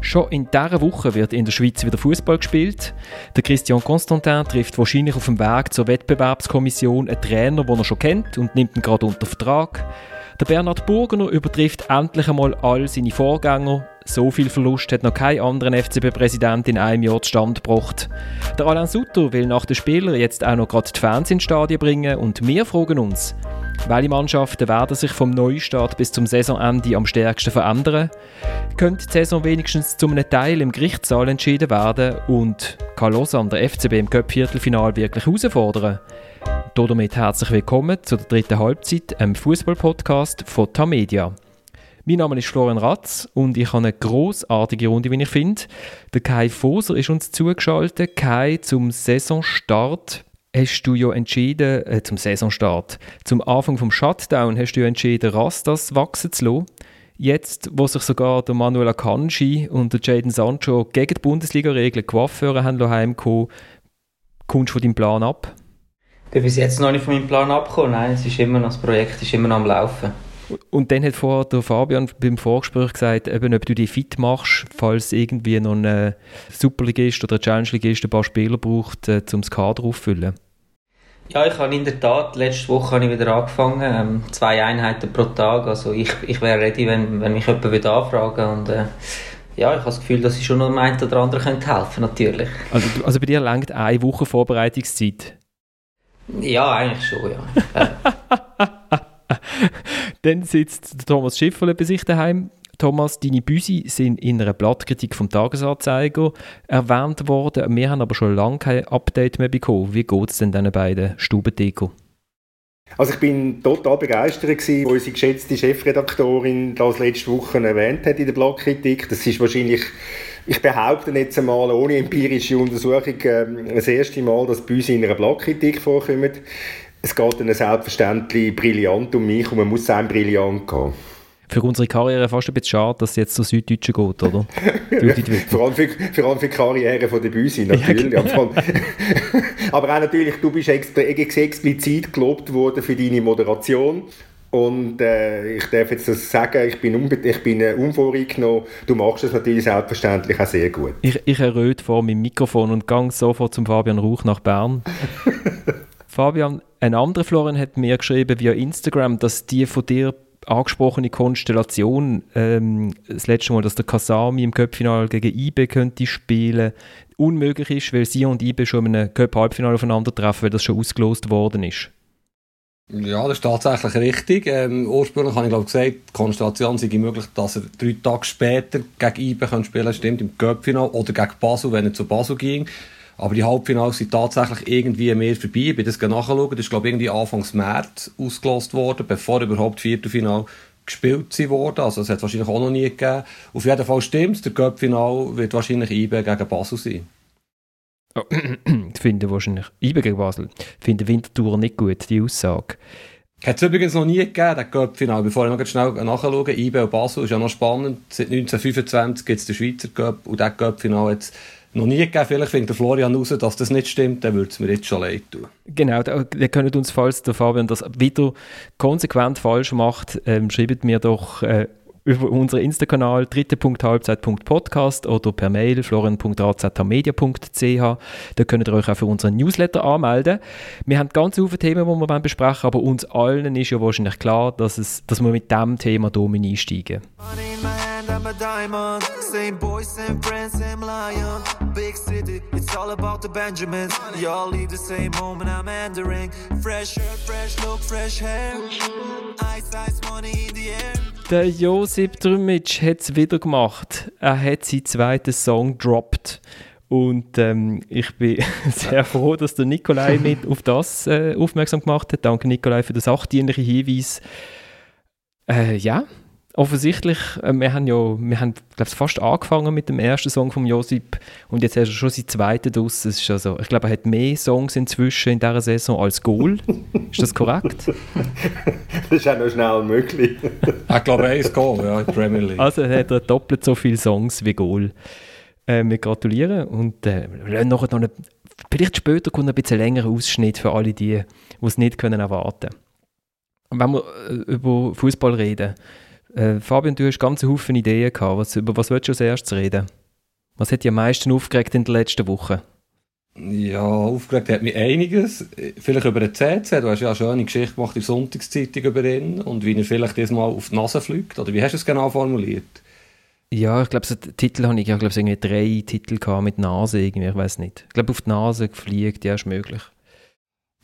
Schon in dieser Woche wird in der Schweiz wieder Fußball gespielt. Der Christian Constantin trifft wahrscheinlich auf dem Weg zur Wettbewerbskommission einen Trainer, den er schon kennt und nimmt ihn gerade unter Vertrag. Der Bernhard Burgener übertrifft endlich einmal all seine Vorgänger. So viel Verlust hat noch kein anderer FCB-Präsident in einem Jahr zustande gebracht. Der Alain Sutter will nach den Spielern jetzt auch noch gerade die Fans ins Stadion bringen und wir fragen uns, welche Mannschaften werden sich vom Neustart bis zum Saisonende am stärksten verändern? Könnte die Saison wenigstens zu einem Teil im Gerichtssaal entschieden werden und kann Lausanne der FCB im Cup-Viertelfinal wirklich herausfordern? Damit herzlich willkommen zu der dritten Halbzeit, einem Fußball-Podcast von Tamedia. Mein Name ist Florian Ratz und ich habe eine großartige Runde, wie ich finde. Der Kai Foser ist uns zugeschaltet. Kai, zum Saisonstart hast du ja entschieden, äh, zum Saisonstart, zum Anfang vom Shutdown hast du ja entschieden, Rastas wachsen zu lassen. Jetzt, wo sich sogar der Manuel Akanji und der Jaden Sancho gegen die Bundesliga-Regeln Coiffeure haben heimgekommen, kommst du von deinem Plan ab? Ich bin bis jetzt noch nicht von meinem Plan abgekommen. Nein, es ist immer noch, das Projekt ist immer noch am Laufen. Und dann hat vorher der Fabian beim Vorgespräch gesagt, eben, ob du dich fit machst, falls irgendwie noch ein Superligist oder ein Challenge-Ligist ein paar Spieler braucht, äh, um das Kader auffüllen. Ja, ich habe in der Tat, letzte Woche habe ich wieder angefangen, ähm, zwei Einheiten pro Tag, also ich, ich wäre ready, wenn, wenn mich jemand wieder anfragen und äh, ja, ich habe das Gefühl, dass ich schon noch dem einen oder anderen helfen könnte, natürlich. Also, also bei dir längt eine Woche Vorbereitungszeit? Ja, eigentlich schon, ja. Dann sitzt Thomas Schifferle bei sich daheim. Thomas, deine Büsi sind in einer Blattkritik vom Tagesanzeiger erwähnt worden. Wir haben aber schon lange kein Update mehr bekommen. Wie geht es denn diesen beiden Stubendeko? Also ich bin total begeistert wo unsere geschätzte Chefredaktorin das letzte Woche erwähnt hat in der Blattkritik. Das ist wahrscheinlich, ich behaupte jetzt einmal ohne empirische Untersuchung, äh, das erste Mal, dass Büsi in einer Blattkritik vorkommen. Es geht dann selbstverständlich brillant um mich und man muss sein brillant gehen. Für unsere Karriere fast ein bisschen schade, dass es jetzt zur Süddeutschen geht, oder? vor, allem für, vor allem für die Karriere von der Büsi, natürlich. Ja, genau. Aber auch natürlich, du bist extra, explizit gelobt worden für deine Moderation. Und äh, ich darf jetzt das sagen, ich bin, ich bin äh, unvoreingenommen. Du machst es natürlich selbstverständlich auch sehr gut. Ich, ich erröte vor meinem Mikrofon und gehe sofort zum Fabian Rauch nach Bern. Fabian, ein anderer Florian hat mir geschrieben via Instagram, dass die von dir angesprochene Konstellation, ähm, das letzte Mal, dass der Kasami im Cup-Final gegen IBE könnte spielen, unmöglich ist, weil sie und IBE schon in einem Cup-Halbfinale aufeinandertreffen, weil das schon ausgelost worden ist. Ja, das ist tatsächlich richtig. Ähm, ursprünglich habe ich glaube gesagt, die Konstellation sei möglich, dass er drei Tage später gegen IBE spielen kann, stimmt, im Cup-Final oder gegen Basel, wenn er zu Basel ging. Aber die Halbfinals sind tatsächlich irgendwie mehr vorbei. Ich bin das nachschauen. Das ist, glaube ich, irgendwie Anfangs März ausgelost worden, bevor überhaupt Viertelfinal gespielt worden. Also, es hat wahrscheinlich auch noch nie gegeben. Auf jeden Fall stimmt es. Der Cup-Final wird wahrscheinlich IBE gegen Basel sein. Oh, ich finde wahrscheinlich IBE gegen Basel. Ich finde Wintertour nicht gut, die Aussage. Hat es übrigens noch nie gegeben, das Cup-Final. Bevor ich noch schnell nachschaue, IBE und Basel ist ja noch spannend. Seit 1925 gibt es den Schweizer Cup und das Cup-Final jetzt noch nie gegeben. Vielleicht findet der Florian raus, dass das nicht stimmt, dann würde es mir jetzt schon leid tun. Genau, wir können uns, falls der Fabian das wieder konsequent falsch macht, ähm, schreibt mir doch äh, über unseren Insta-Kanal dritte.halbzeit.podcast oder per Mail florian.az.media.ch. Da könnt ihr euch auch für unseren Newsletter anmelden. Wir haben ganz viele Themen, die wir besprechen aber uns allen ist ja wahrscheinlich klar, dass, es, dass wir mit diesem Thema hier einsteigen. I'm a diamond. Same boy, same friends, same lion. Big city, it's all about the Benjamins. Y'all leave the same home and I'm entering. Fresh shirt, fresh look, fresh hair. Ice, ice, money in the air. Der Josip Drümitsch hat es wieder gemacht. Er hat seinen zweiten Song dropped. Und ähm, ich bin sehr froh, dass der Nikolai mit auf das äh, aufmerksam gemacht hat. Danke Nikolai für das sachdienliche Hinweis. Äh, ja, offensichtlich, äh, wir haben ja, wir haben, glaube fast angefangen mit dem ersten Song von Josip und jetzt hast du schon seinen zweiten draus. also, ich glaube, er hat mehr Songs inzwischen in dieser Saison als Goal. ist das korrekt? das ist auch noch schnell möglich. ich glaube, er ist Goal, ja, in Premier League. Also hat er doppelt so viele Songs wie Goal. Äh, wir gratulieren und äh, noch eine, vielleicht später kommt ein bisschen längerer Ausschnitt für alle die, die es nicht können erwarten können. Wenn wir äh, über Fußball reden, Äh, Fabian, du hast ganz Haufen Ideen gehabt. Was, über was willst du als erstes reden? Was hat dich am meisten aufgeregt in der letzten Woche? Ja, aufgeregt hat mich einiges. Vielleicht über den CC. Du hast ja eine schöne Geschichte gemacht in der Sonntagszeitung über ihn und wie er vielleicht diesmal auf die Nase fliegt. Oder wie hast du es genau formuliert? Ja, ich glaube, so Titel habe ich, ich glaube, irgendwie drei Titel gehabt mit Nase irgendwie, ich weiß nicht. Ich glaube, auf die Nase gefliegt, ja, ist möglich.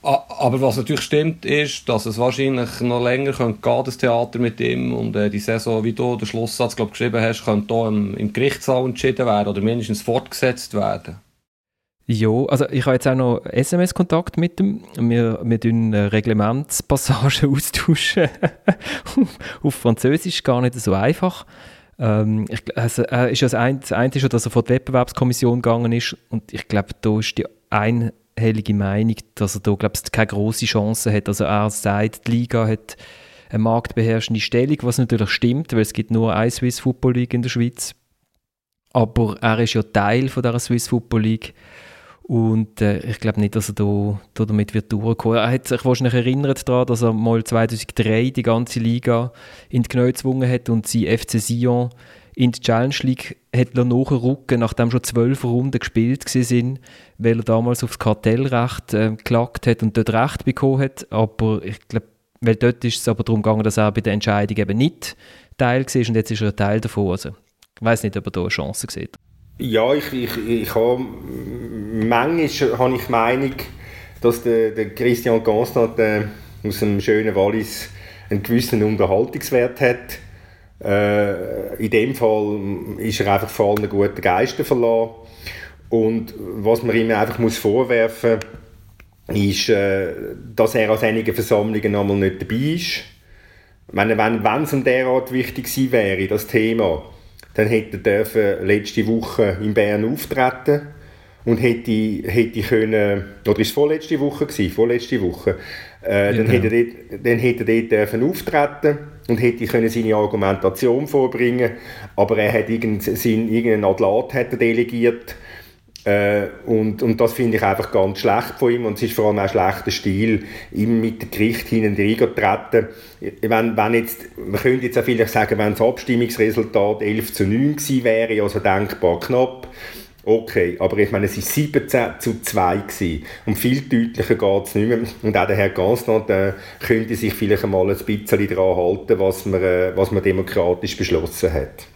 Aber was natürlich stimmt, ist, dass es wahrscheinlich noch länger könnte gehen, das Theater mit ihm und äh, die Saison, wie du den Schlusssatz glaub, geschrieben hast, könnte hier im, im Gerichtssaal entschieden werden oder mindestens fortgesetzt werden. Ja, also ich habe jetzt auch noch SMS-Kontakt mit ihm. Wir, wir tun Reglementspassagen austauschen. auf Französisch gar nicht so einfach. Ähm, ich, also, äh, ist das, ein, das eine schon, dass er vor die Wettbewerbskommission gegangen ist und ich glaube, da ist die einhellige Meinung, dass er da glaube ich, keine große Chance hat. Also er sagt, die Liga hat eine marktbeherrschende Stellung, was natürlich stimmt, weil es gibt nur eine Swiss Football League in der Schweiz. Aber er ist ja Teil von dieser Swiss Football League und äh, ich glaube nicht, dass er da, da damit wird durchkommen. Er hat sich wahrscheinlich erinnert daran, dass er mal 2003 die ganze Liga in die Knie gezwungen hat und sie FC Sion in die Challenge League hat nachrücken, nachdem schon zwölf Runden gespielt sind, weil er damals aufs Kartellrecht äh, geklagt hat und dort Recht bekommen hat. Aber ich glaube, weil dort ist es aber darum gegangen, dass er bei der Entscheidung eben nicht Teil war und jetzt ist er ein Teil davon. Also, ich weiß nicht, ob er da eine Chance sieht. Ja, ich, ich, ich habe, manchmal habe ich Meinung, dass der, der Christian Constant äh, aus dem schönen Wallis einen gewissen Unterhaltungswert hat. Äh, in dem Fall ist er einfach vor allem guten Geisten verlassen. Und was man ihm einfach muss vorwerfen muss, ist, äh, dass er an einigen Versammlungen einmal nicht dabei ist. Wenn, wenn es um derart wichtig gewesen wäre, das Thema, dann hätte er letzte Woche in Bern auftreten und hätte, hätte können, oder ist es vorletzte Woche gewesen, vorletzte Woche, äh, ja, dann, hätte er dort, dann hätte er dort dürfen auftreten und hätte können seine Argumentation vorbringen. Aber er hat irgendeinen, irgendeinen Adlat hat er delegiert. Äh, und, und das finde ich einfach ganz schlecht von ihm. Und es ist vor allem auch ein schlechter Stil, ihm mit dem Gericht hinten reingetreten. Wenn, wenn jetzt, man könnte jetzt auch vielleicht sagen, wenn das Abstimmungsresultat 11 zu 9 gewesen wäre, also denkbar knapp, Okay, aber ich meine, es war 17 zu 2 gewesen. und viel deutlicher geht es nicht mehr. Und auch der Herr Gansland äh, könnte sich vielleicht einmal ein bisschen daran halten, was man, äh, was man demokratisch beschlossen hat.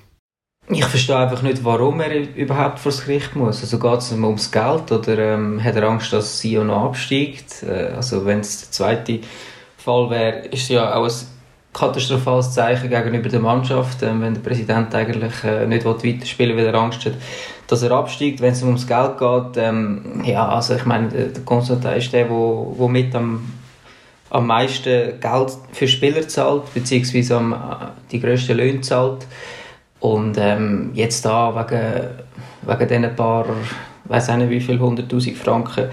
Ich verstehe einfach nicht, warum er überhaupt vor das Gericht muss. Also geht es ihm ums Geld oder ähm, hat er Angst, dass Sion absteigt? Äh, also wenn es der zweite Fall wäre, ist es ja auch ein katastrophales Zeichen gegenüber der Mannschaft, äh, wenn der Präsident eigentlich äh, nicht weiterspielen will, weil er Angst hat, dass er absteigt. Wenn es ums Geld geht, ähm, ja, also ich meine, der Konstantin ist der, wo mit am am meisten Geld für Spieler zahlt, beziehungsweise am, äh, die grössten Löhne zahlt. Und ähm, jetzt da wegen, wegen diesen paar, weiß nicht wie viel, 100'000 Franken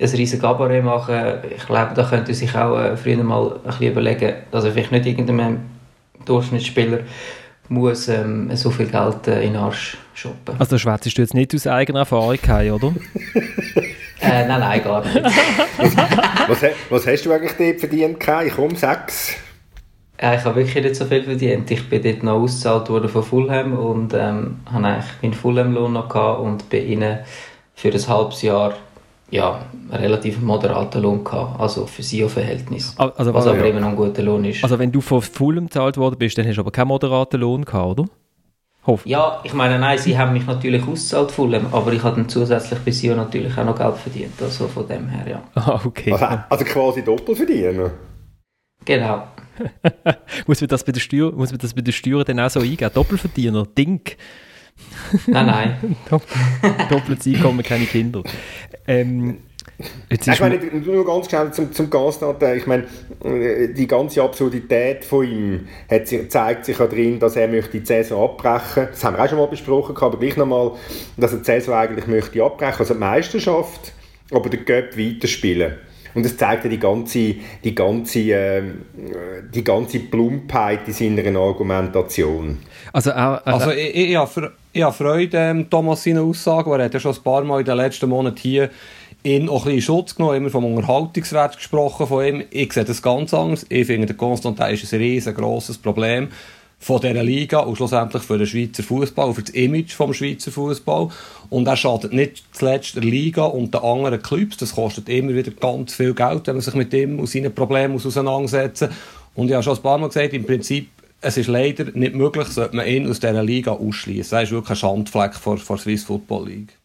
ein riesiges Gabaret machen, ich glaube, da könnte sich auch äh, früher mal ein bisschen überlegen, er vielleicht nicht irgendeinem Durchschnittsspieler muss ähm, so viel Geld äh, in den Arsch shoppen. Also schwätzt du jetzt nicht aus eigener Erfahrung, oder? äh, nein, nein, gar nicht. was, was, hast du eigentlich dort verdient? Ich um sechs. Ja, ich habe wirklich nicht so viel verdient. Ich bin dort noch ausgezahlt worden von Fulham und ähm, habe eigentlich meinen Fulham-Lohn noch gehabt und bin ihnen für ein halbes Jahr ja, einen relativ moderaten Lohn gehabt, also für sie auf Verhältnis. Also, was aber ja. immer noch ein guter Lohn ist. Also wenn du von Fulham gezahlt worden bist, dann hast du aber keinen moderaten Lohn gehabt, oder? Hoffentlich. Ja, ich meine, nein, sie haben mich natürlich ausgezahlt, Fulham, aber ich habe dann zusätzlich bis sie natürlich auch noch Geld verdient, also von dem her, ja. Ah, okay. Also, also quasi doppelt verdienen? Genau. muss, man das bei der Steuer, muss man das bei der Steuer dann auch so eingeben? Doppelverdiener, Ding. nein, nein. Doppeltes Einkommen, keine Kinder. Ähm, Jetzt ich meine, nur ganz schnell zum, zum Gasnat, ich meine, die ganze Absurdität von ihm hat, zeigt sich ja drin, dass er möchte die Saison abbrechen. Das haben wir auch schon mal besprochen, aber gleich nochmal, dass er die Saison eigentlich möchte abbrechen, also die Meisterschaft, aber den Göpp weiterspielen. Und das zeigt ja die ganze, die ganze, äh, die ganze Plumpheit in seiner Argumentation. Also, äh, äh, also ich, ich, ich habe Freude, ähm, Thomas, seine Aussage, weil er hat ja schon ein paar Mal in den letzten Monaten hier ihn auch ein bisschen in Schutz genommen, immer vom Unterhaltungswert gesprochen von ihm. Ich sehe das ganz anders. Ich finde, der Konstantin ist ein riesengroßes Problem von dieser Liga und schlussendlich für den Schweizer Fußball für das Image vom Schweizer Fußball. Und er schadet nicht zuletzt der Liga und den anderen Clubs. Das kostet immer wieder ganz viel Geld, wenn man sich mit ihm und seinen Problemen auseinandersetzt. Und ich habe schon ein paar Mal gesagt, im Prinzip, es ist leider nicht möglich, sollte man ihn aus dieser Liga ausschließen. Er ist wirklich ein Schandfleck vor der Swiss Football League.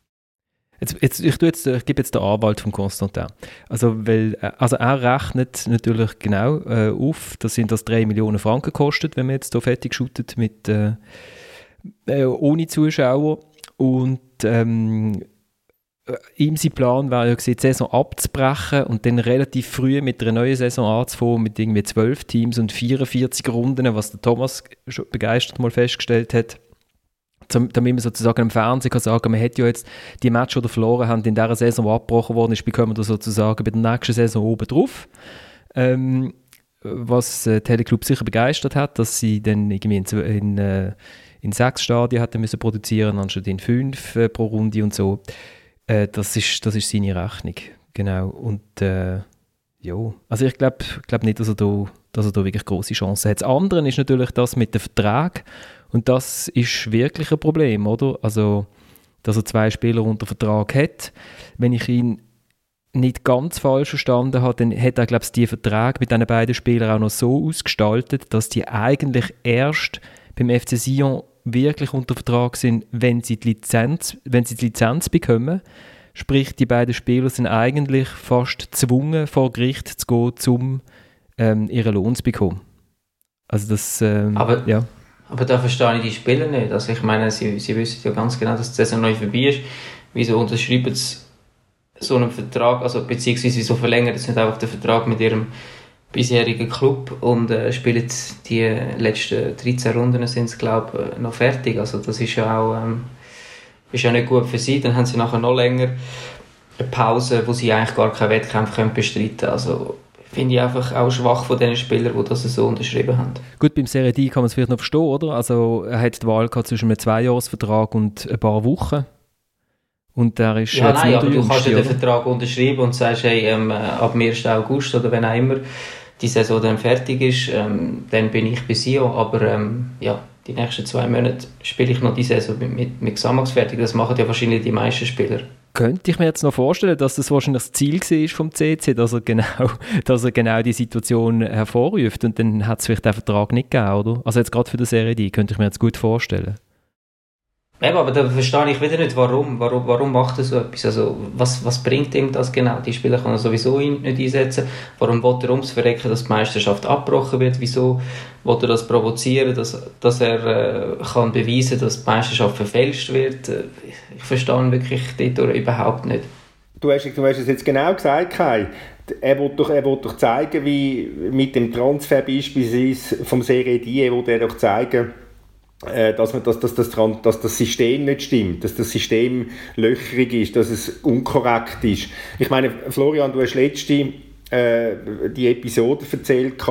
Jetzt, jetzt, ich, jetzt, ich gebe jetzt den Anwalt von Constantin. Also, weil, äh, also er rechnet natürlich genau äh, auf, das sind das 3 Millionen Franken gekostet, wenn man jetzt hier fertig shootet mit äh, äh, ohne Zuschauer. Und ähm, äh, ihm sein Plan war ja die Saison abzubrechen und dann relativ früh mit einer neuen Saison anzufangen, mit irgendwie 12 Teams und 44 Runden, was der Thomas schon begeistert mal festgestellt hat damit man sozusagen im Fernsehen kann sagen, man hat ja jetzt die Matches, die verloren haben, in dieser Saison, die abgebrochen worden ist, bekommen wir sozusagen bei der nächsten Saison oben drauf. Ähm, was äh, Teleclub sicher begeistert hat, dass sie dann irgendwie in, in, äh, in sechs Stadien hätten müssen produzieren anstatt in fünf äh, pro Runde und so. Äh, das, ist, das ist seine Rechnung, genau. Und äh, ja, also ich glaube glaub nicht, dass er, da, dass er da wirklich große Chancen hat. Das andere ist natürlich das mit dem Vertrag und das ist wirklich ein Problem, oder? Also, dass er zwei Spieler unter Vertrag hat. Wenn ich ihn nicht ganz falsch verstanden habe, dann hat er, glaube ich, die Vertrag mit diesen beiden Spielern auch noch so ausgestaltet, dass die eigentlich erst beim FC Sion wirklich unter Vertrag sind, wenn sie die Lizenz, wenn sie die Lizenz bekommen. Sprich, die beiden Spieler sind eigentlich fast gezwungen, vor Gericht zu gehen, um ähm, ihren Lohn zu bekommen. Also das, ähm, Aber ja. Aber da verstehe ich die Spieler nicht. Also ich meine, sie, sie wissen ja ganz genau, dass die Saison neu vorbei ist. Wieso unterschreiben sie so einen Vertrag, also beziehungsweise wieso verlängern sie nicht einfach den Vertrag mit ihrem bisherigen Club und äh, spielen die letzten 13 Runden sind glaube ich, noch fertig. Also das ist ja auch ähm, ist ja nicht gut für sie. Dann haben sie nachher noch länger eine Pause, wo sie eigentlich gar keinen Wettkampf können bestreiten können. Also finde ich einfach auch schwach von den Spielern, die das so unterschrieben haben. Gut, beim Serie D kann man es vielleicht noch verstehen, oder? Also er hat die Wahl gehabt zwischen einem Zweijahresvertrag und ein paar Wochen. Und der ist ja, nein, aber du kannst ja den Vertrag unterschreiben und sagst, hey, ähm, ab dem 1. August oder wenn auch immer die Saison dann fertig ist, ähm, dann bin ich bei Sion. Aber ähm, ja, die nächsten zwei Monate spiele ich noch die Saison mit, mit, mit Xamax fertig. Das machen ja wahrscheinlich die meisten Spieler könnte ich mir jetzt noch vorstellen, dass das wahrscheinlich das Ziel war vom CC, dass er genau, dass er genau die Situation hervorruft und dann hat es vielleicht den Vertrag nicht gegeben, oder? Also jetzt gerade für die Serie D, könnte ich mir jetzt gut vorstellen. Eben, aber da verstehe ich wieder nicht, warum. Warum, warum macht er so etwas? Also, was, was bringt ihm das genau? Die Spieler kann er sowieso nicht einsetzen. Warum will er ums Verrecken, dass die Meisterschaft abgebrochen wird? Wieso will er das provozieren, dass, dass er äh, kann beweisen dass die Meisterschaft verfälscht wird? Ich verstehe wirklich dort überhaupt nicht. Du hast, du hast es jetzt genau gesagt, Kai. Er will, doch, er will doch zeigen, wie mit dem Transfer beispielsweise vom Serie D, er will er doch zeigen, dass, man, dass, dass, dass, dass das System nicht stimmt, dass das System löchrig ist, dass es unkorrekt ist. Ich meine, Florian, du hast letzte äh, die Episode erzählt,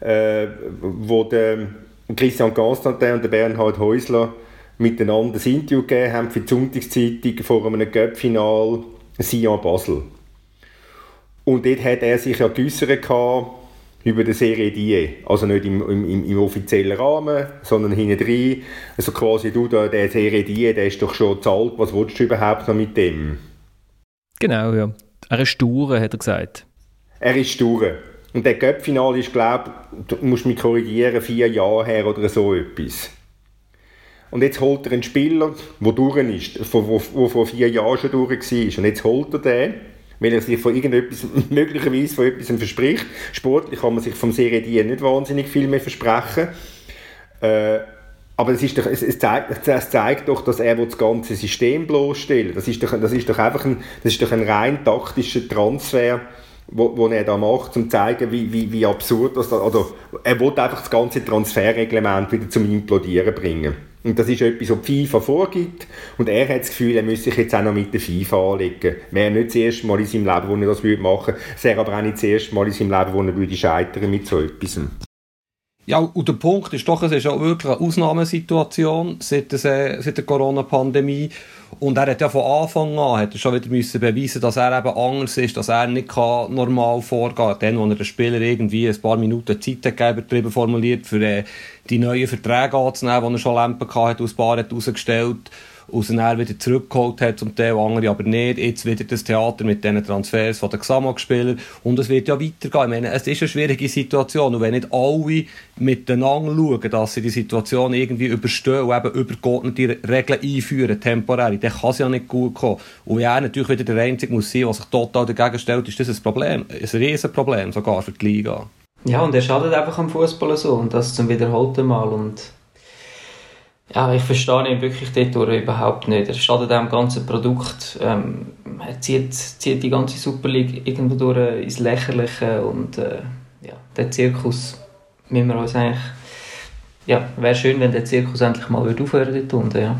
äh, wo der Christian Constantin und der Bernhard Häusler miteinander ein Interview gegeben haben für die Sonntagszeitung vor einem Göppfinal Sion Basel. Und dort hat er sich ja geäussert über die Serie Die. Also nicht im, im, im offiziellen Rahmen, sondern hinten drin. Also quasi du, der, der Serie Die, der ist doch schon zahlt. Was willst du überhaupt noch mit dem? Genau, ja. Er ist stur, hat er gesagt. Er ist stur. Und der Göppfinal ist, glaube du musst mich korrigieren, vier Jahre her oder so etwas. Und jetzt holt er einen Spieler, der durch ist, der vor vier Jahren schon durch war. Und jetzt holt er den weil er sich von irgendetwas, möglicherweise von etwas verspricht. Sportlich kann man sich vom Serie D nicht wahnsinnig viel mehr versprechen. Äh, aber es, ist doch, es, es, zeigt, es, zeigt, doch, dass er das ganze System bloßstellt. Das ist doch, das ist doch einfach ein, das ist doch ein rein taktischer Transfer, wo er da macht, um zu zeigen, wie, wie, wie absurd das oder er will einfach das ganze Transferreglement wieder zum Implodieren bringen. Und das ist etwas, was die FIFA vorgibt. Und er hat das Gefühl, er müsse sich jetzt auch noch mit der FIFA anlegen. Wäre nicht das erste Mal in seinem Leben, wo er das machen würde. Es wäre aber auch nicht das erste Mal in seinem Leben, wo er würde scheitern mit so etwas. Ja, und der Punkt ist doch, es ist auch wirklich eine Ausnahmesituation seit der, seit der Corona-Pandemie. Und er hat ja von Anfang an hat schon wieder müssen beweisen, dass er eben anders ist, dass er nicht kann normal vorgehen kann. Dann, wo er den Spieler irgendwie ein paar Minuten Zeit hat formuliert, für äh, die neuen Verträge anzunehmen, die er schon Lampen hatte, aus Bar hat herausgestellt und sie dann wieder zurückgeholt hat, zum Teil andere aber nicht. Jetzt wieder das Theater mit diesen Transfers von den Gesamtspielern und es wird ja weitergehen. Ich meine, es ist eine schwierige Situation und wenn nicht alle miteinander schauen, dass sie die Situation irgendwie überstehen und eben übergeordnete Regeln einführen, temporär, dann kann es ja nicht gut kommen. Und wenn er natürlich wieder der Einzige muss sein, der sich total dagegen stellt, ist das ein Problem, ein Riesenproblem sogar für die Liga. Ja, und er schadet einfach am Fußball so und das zum wiederholten Mal und ja, ich verstehe ihn wirklich dort überhaupt nicht. Er schadet dem ganzen Produkt. Ähm, er zieht, zieht die ganze Super League irgendwo durch ins Lächerliche und äh, ja, der Zirkus müssen wir uns eigentlich ja, wäre schön, wenn der Zirkus endlich mal aufhören würde dort unten, ja.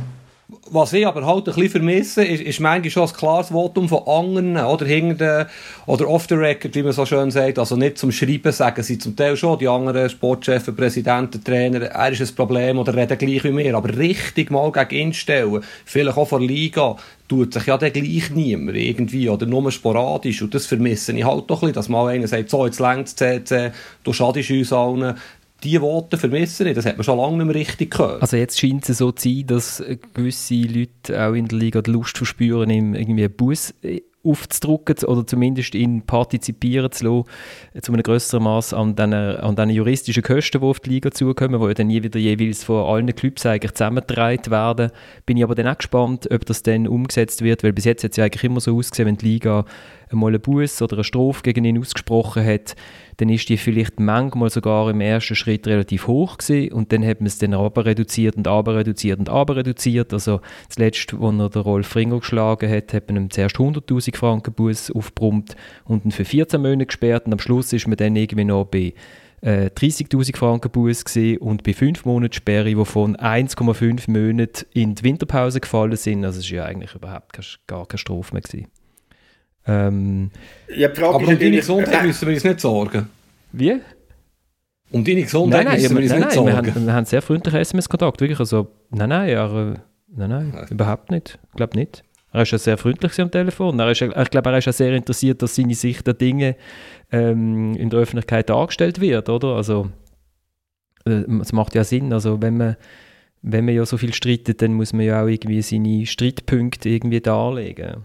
Was ich aber halt ein bisschen vermisse, ist, ist manchmal schon ein klares Votum von anderen, oder hinter oder off the record, wie man so schön sagt, also nicht zum Schreiben sagen sie zum Teil schon, die anderen Sportchefs, Präsidenten, Trainer, er ist ein Problem oder reden gleich wie mir, aber richtig mal gegen ihn stellen, vielleicht auch vor Liga, tut sich ja dann gleich niemand irgendwie, oder nur sporadisch, und das vermisse ich halt doch ein bisschen, dass mal einer sagt, so, jetzt längt CC, du schadest uns allen, die Worte vermissen das hat man schon lange nicht mehr richtig gehört. Also jetzt scheint es so zu sein, dass gewisse Leute auch in der Liga die Lust verspüren, ihm irgendwie einen Bus äh, aufzudrucken oder zumindest ihn partizipieren zu lassen, äh, zu einem größeren Maß an den, an den juristischen Kosten, die auf die Liga zukommen, die dann nie wieder jeweils von allen Clubs eigentlich zusammengetragen werden. Bin ich aber dann auch gespannt, ob das dann umgesetzt wird, weil bis jetzt hat es ja eigentlich immer so ausgesehen, wenn die Liga einmal einen Bus oder eine Strophe gegen ihn ausgesprochen hat, dann ist die vielleicht manchmal sogar im ersten Schritt relativ hoch gewesen und dann hat man es dann aber reduziert und aber reduziert und aber reduziert. Also zuletzt, als er den Rolf Ringer geschlagen hat, hat man ihm zuerst 100'000 Franken Bus aufgebrummt und ihn für 14 Monate gesperrt und am Schluss ist man dann irgendwie noch bei 30'000 äh, Franken Buß und bei 5 Monaten Sperre, wovon 1,5 Monate in die Winterpause gefallen sind. Also es war ja eigentlich überhaupt gar keine Strophe mehr. Gewesen. Ähm, ja, aber um deine Gesundheit müssen wir uns nicht sorgen. Wie? Um deine Gesundheit nein, nein, müssen wir uns nein, nicht sorgen. Wir haben, wir haben sehr freundlichen SMS-Kontakt, wirklich. Also, nein, nein, er, nein, nein, nein, überhaupt nicht. Ich glaube nicht. Er ist ja sehr freundlich am Telefon. Er ist, ich glaube, er ist ja sehr interessiert, dass seine Sicht der Dinge ähm, in der Öffentlichkeit dargestellt wird, oder? Also, äh, es macht ja Sinn. Also, wenn man, wenn man ja so viel streitet, dann muss man ja auch irgendwie seine Streitpunkte irgendwie darlegen.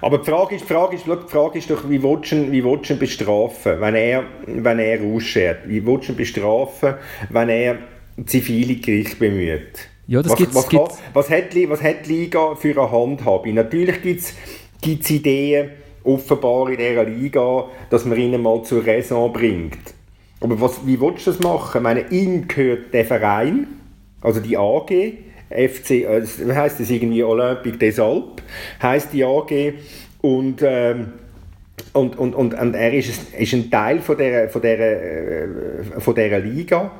Aber die Frage ist, die Frage ist, die Frage ist doch, wie willst du ihn, wie willst du ihn bestrafen, wenn er, wenn er ausschert? Wie willst du ihn bestrafen, wenn er zivile Gericht bemüht? Ja, das was, gibt's, was, gibt's. Was, hat, was hat die Liga für eine Handhabung? Natürlich gibt es Ideen, offenbar in dieser Liga, dass man ihn mal zur Raison bringt. Aber was, wie willst du das machen? Ich meine, ihm gehört der Verein, also die AG, FC, äh, heißt das irgendwie Olympique des Alpes, heißt die AG und ähm, und, und, und, und er ist, ist ein Teil von dieser, von dieser, äh, von dieser Liga.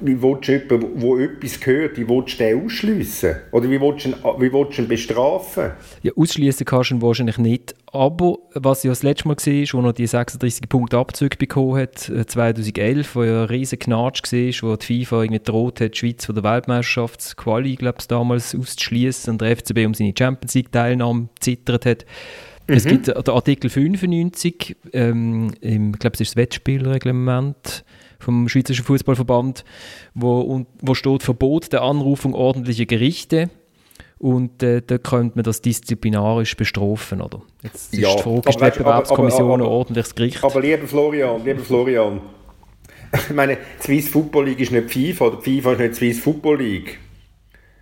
Wie willst du jemanden, der etwas gehört, wie willst du den ausschliessen? Oder wie willst du ihn, wie willst du ihn bestrafen? Ja, ausschliessen kannst du ihn wahrscheinlich nicht. Aber was ja das letzte Mal war, wo er die 36 Punkte Abzug bekommen hat, 2011, äh, wo ja ein riesen Knatsch war, wo die FIFA irgendwie droht hat, die Schweiz von der Weltmeisterschaftsquali, glaube ich, damals auszuschließen und der FCB um seine Champions League-Teilnahme zittert hat. Mhm. Es gibt den Artikel 95, ähm, im, ich glaube, es ist das Wettspielreglement vom Schweizerischen Fußballverband, wo, wo steht Verbot der Anrufung ordentlicher Gerichte. Und äh, da könnte man das disziplinarisch bestrafen, oder? Jetzt ist ja, die Frage, ist die Wettbewerbskommission ein ordentliches Gericht? Aber lieber Florian, lieber Florian, ich meine, die Swiss Football League ist nicht FIFA, oder FIFA ist nicht die Swiss Football League.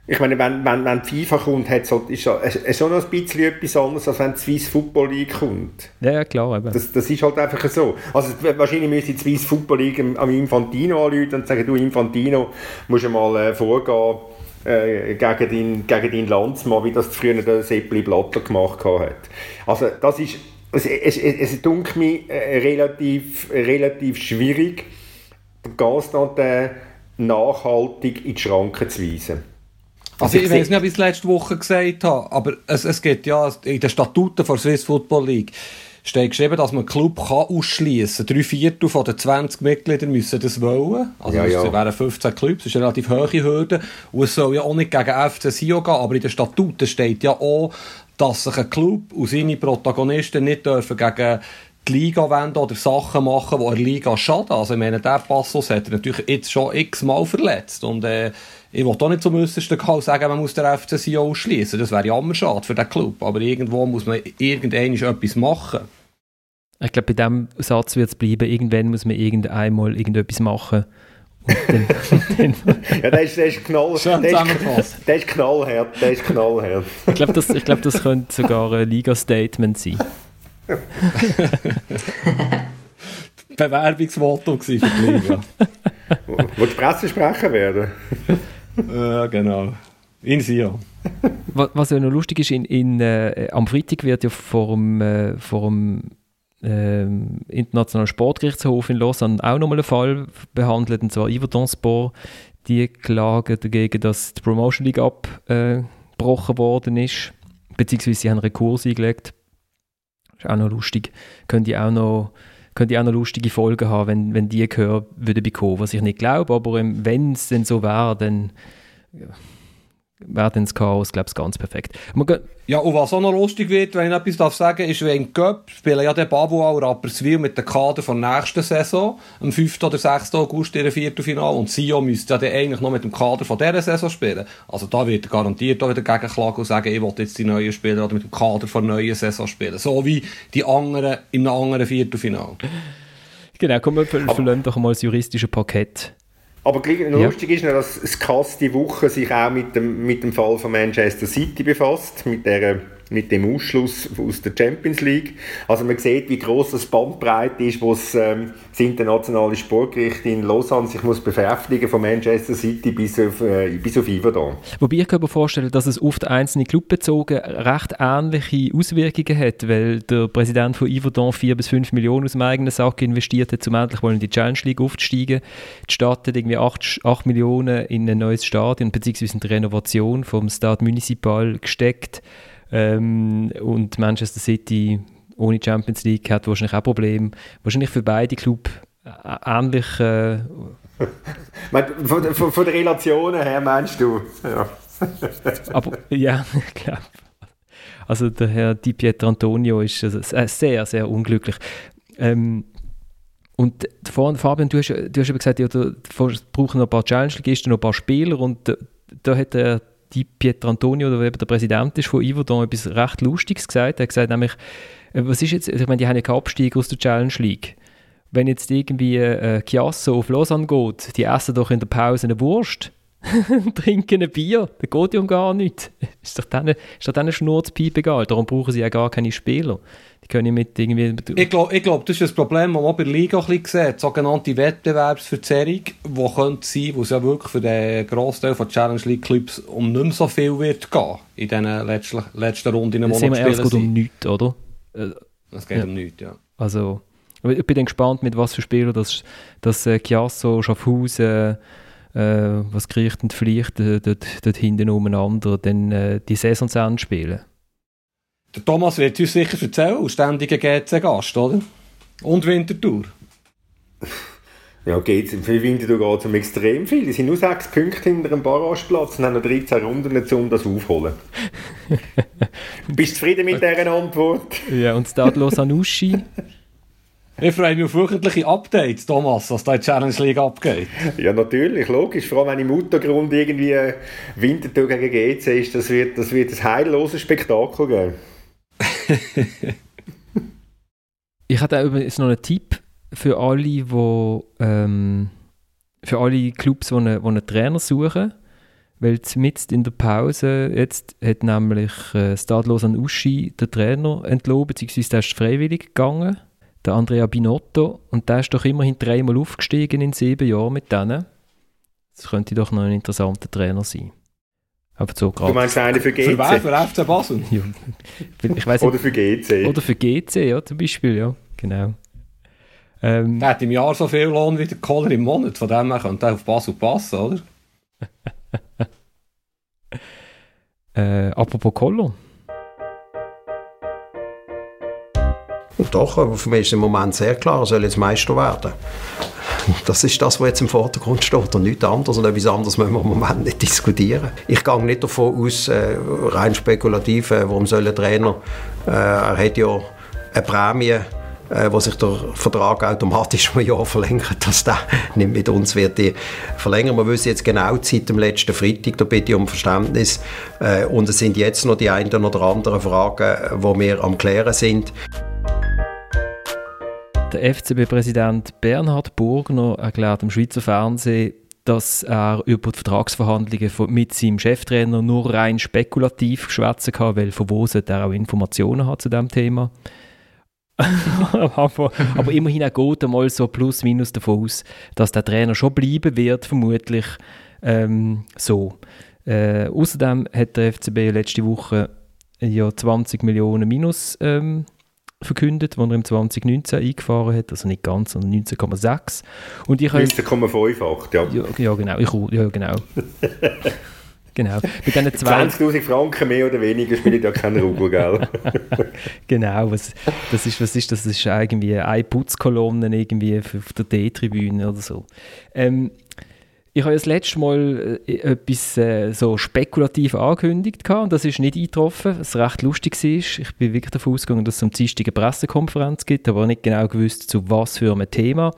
Ich meine, wenn, wenn, wenn FIFA kommt, hat es ist es schon noch ein bisschen etwas anderes, als wenn die Swiss Football League kommt. Ja, ja klar. Eben. Das, das ist halt einfach so. Also wahrscheinlich müsste die Swiss Football League am Infantino anrufen und sagen, du Infantino, musst du mal äh, vorgehen äh, gegen, deinen, gegen deinen Landsmann, wie das früher der Seppli Blatter gemacht hat. Also das ist, es, es, es, es dunkelt mir äh, relativ, relativ schwierig, den Gasnatten nachhaltig in die Schranken zu weisen. Also ich weiß nicht, ob ich es letzte Woche gesagt habe, aber es, es gibt ja in den Statuten der Swiss Football League steht geschrieben, dass man einen Club kann ausschließen kann. Drei Viertel von den 20 Mitgliedern müssen das wollen. Also ja, ja. es wären 15 Clubs, das ist eine relativ hohe Hürde. Und es soll ja auch nicht gegen FC Sion gehen, aber in den Statuten steht ja auch, dass sich ein Club und seine Protagonisten nicht dürfen gegen die Liga wenden oder Sachen machen, die der Liga schaden. Also ich meine, der Passus hat er natürlich jetzt schon x-mal verletzt. Und äh, ich will auch nicht zum äußersten Gehalt sagen, man muss der FC Sion ausschließen. Das wäre ja immer schade für den Club. Aber irgendwo muss man irgendwann etwas machen. Ich glaube, bei diesem Satz wird es bleiben. Irgendwann muss man irgendeinmal irgendetwas machen. Dann, dann ja, der ist, der ist, knall, der ist, der ist knallhart. Der ist knallhart. ich glaube, das, glaub, das könnte sogar ein Liga-Statement sein. Bewerbungsvotum für die Liga. Wolltest du Pressesprecher werden? ja, genau. In Sion. Was ja noch lustig ist, in, in, äh, am Freitag wird ja vor dem, äh, vor dem äh, Internationalen Sportgerichtshof in Lausanne auch nochmal ein Fall behandelt, und zwar Yverdon die klagen dagegen, dass die Promotion League abgebrochen worden ist, beziehungsweise sie haben einen Rekurs eingelegt ist auch noch lustig. Könnte auch noch, könnte auch noch lustige Folgen haben, wenn, wenn die gehört würde bekommen, was ich nicht glaube, aber wenn es denn so wäre, dann ja, wäre dann das Chaos, glaube ich, ganz perfekt. Ja, und was auch noch lustig wird, wenn ich etwas darf sagen ist, wenn Göpp spielen ja der Babu auch Rapperswil mit dem Kader von der nächsten Saison, am 5. oder 6. August in der Viertelfinale, und Sio müsste ja dann eigentlich noch mit dem Kader von dieser Saison spielen. Also da wird er garantiert auch wieder gegenklagen und sagen, ich will jetzt die neuen Spieler oder mit dem Kader von der neuen Saison spielen. So wie die anderen in einem anderen Viertelfinale. Genau, komm, wir verlassen doch mal das juristische Parkett. Aber lustig ja. ist noch, dass Skass die Woche sich auch mit dem, mit dem Fall von Manchester City befasst, mit der mit dem Ausschluss aus der Champions League. Also man sieht, wie groß das Bandbreite ist, wo ähm, das internationale Sportgericht in Lausanne sich muss beschäftigen von Manchester City bis auf, äh, bis auf Iverdon. Wobei ich kann mir vorstellen, dass es oft einzelne Club bezogen recht ähnliche Auswirkungen hat, weil der Präsident von Iverdon 4 bis 5 Millionen aus dem eigenen Sack investiert hat, um endlich in die Challenge League aufzusteigen. Die Stadt hat irgendwie 8, 8 Millionen in ein neues Stadion bzw. in die Renovation vom Stade Municipal gesteckt. Ähm, und Manchester City ohne Champions League hat wahrscheinlich auch Probleme. Wahrscheinlich für beide Clubs ähnlich. Äh, von, von, von den Relationen her meinst du? Ja. Aber ja, ich glaube. Also der Herr Di Pietro Antonio ist sehr, sehr unglücklich. Ähm, und vorhin, Fabian, du hast, du hast eben gesagt, ja, da brauchen noch ein paar Challenge-Ligisten, noch ein paar Spieler und da, da hat der Di Pietro Antonio, der eben der Präsident ist von Iverdon, etwas recht Lustiges gesagt. Er hat gesagt nämlich, äh, was ist jetzt, ich meine, die haben ja keinen Abstieg aus der Challenge League. Wenn jetzt irgendwie äh, Chiasso auf Lausanne geht, die essen doch in der Pause eine Wurst, trinken ein Bier, das geht ja um gar nichts. Ist doch denen, ist doch denen Schnurzpiepe egal, darum brauchen sie ja gar keine Spieler. Die können mit irgendwie... Ich glaube, ich glaub, das ist ein Problem, das man bei der Liga ein bisschen sieht, sogenannte Wettbewerbsverzerrung, die könnte sein, wo es ja wirklich für den Großteil von Challenge League Clubs um nicht mehr so viel wird gehen, in diesen letzten, letzten Runden, die man spielen Es geht um nichts, oder? Es geht ja. um nichts, ja. Also, ich bin gespannt, mit was für Spielern das, das äh, Chiasso, Schaffhausen, äh, was kriegt und vielleicht äh, dort, dort hinten umeinander dann äh, die Saison zu Ende spielen. Der Thomas wird uns sicher erzählen, ständiger GC-Gast, oder? Und Wintertour. Ja, geht's. Für Winterthur geht es um extrem viel. Die sind nur sechs Punkte hinter dem Barrageplatz und haben noch 13 Runden, um das aufzuholen. Bist du zufrieden mit dieser Antwort? Ja, und Stadlos Anuschi? Ich freue mich auf wöchentliche Updates, Thomas, was da in Challenge League abgeht. Ja, natürlich, logisch. Vor allem, wenn im Untergrund irgendwie Winterthur gegen GC ist, das wird, das wird ein heilloses Spektakel geben. ich hatte auch übrigens noch einen Tipp für alle, die, ähm, für alle Clubs, die einen, die einen Trainer suchen. Weil mitten in der Pause jetzt hat nämlich äh, Stadlos an Uschi den Trainer entloben, beziehungsweise der ist freiwillig gegangen, der Andrea Binotto. Und der ist doch immerhin dreimal aufgestiegen in sieben Jahren mit denen. Das könnte doch noch ein interessanter Trainer sein. Aber so du meinst einen für GC? Für wer? Für FC Basel? ja. ich weiss Oder für GC? Oder für GC, ja, zum Beispiel, ja, genau. Ähm, der hat im Jahr so viel Lohn wie der Kohler im Monat, von dem her könnte er auf Basel passen, oder? äh, apropos Koller. Doch, für mich ist im Moment sehr klar, er soll jetzt Meister werden. Das ist das, was jetzt im Vordergrund steht und nichts anderes. Und etwas anderes müssen wir im Moment nicht diskutieren. Ich gehe nicht davon aus, äh, rein spekulativ, äh, warum soll ein Trainer, äh, er hat ja eine Prämie, äh, wo sich der Vertrag automatisch um ein Jahr verlängert, dass der nicht mit uns wird die verlängern. Wir wissen jetzt genau seit dem letzten Freitag, da bitte ich um Verständnis. Äh, und es sind jetzt noch die einen oder anderen Fragen, die wir am klären sind. Der FCB-Präsident Bernhard Burgner erklärt im Schweizer Fernsehen, dass er über die Vertragsverhandlungen mit seinem Cheftrainer nur rein spekulativ geschwätzen kann, weil von wo er auch Informationen hat zu dem Thema. aber, aber, immerhin auch geht einmal so plus minus davon aus, dass der Trainer schon bleiben wird, vermutlich ähm, so. Äh, außerdem hat der FCB letzte Woche ja 20 Millionen Minus ähm, verkündet, die er im 2019 eingefahren hat, also nicht ganz, sondern 19,6. 19,58, ja. ja. Ja, genau. Ich, ja, genau. Genau. Mit 20'000 Franken mehr oder weniger spielt ja keinen Rubel, gell? genau. Was, das, ist, was ist das? Das ist irgendwie eine Putzkolonne irgendwie auf der D-Tribüne oder so. Ähm, ich habe das letzte Mal äh, etwas äh, so spekulativ angekündigt und das ist nicht eingetroffen, was recht lustig war. Ich bin wirklich davon ausgegangen, dass es am Dienstag eine Pressekonferenz gibt, aber nicht genau gewusst, zu was für einem Thema.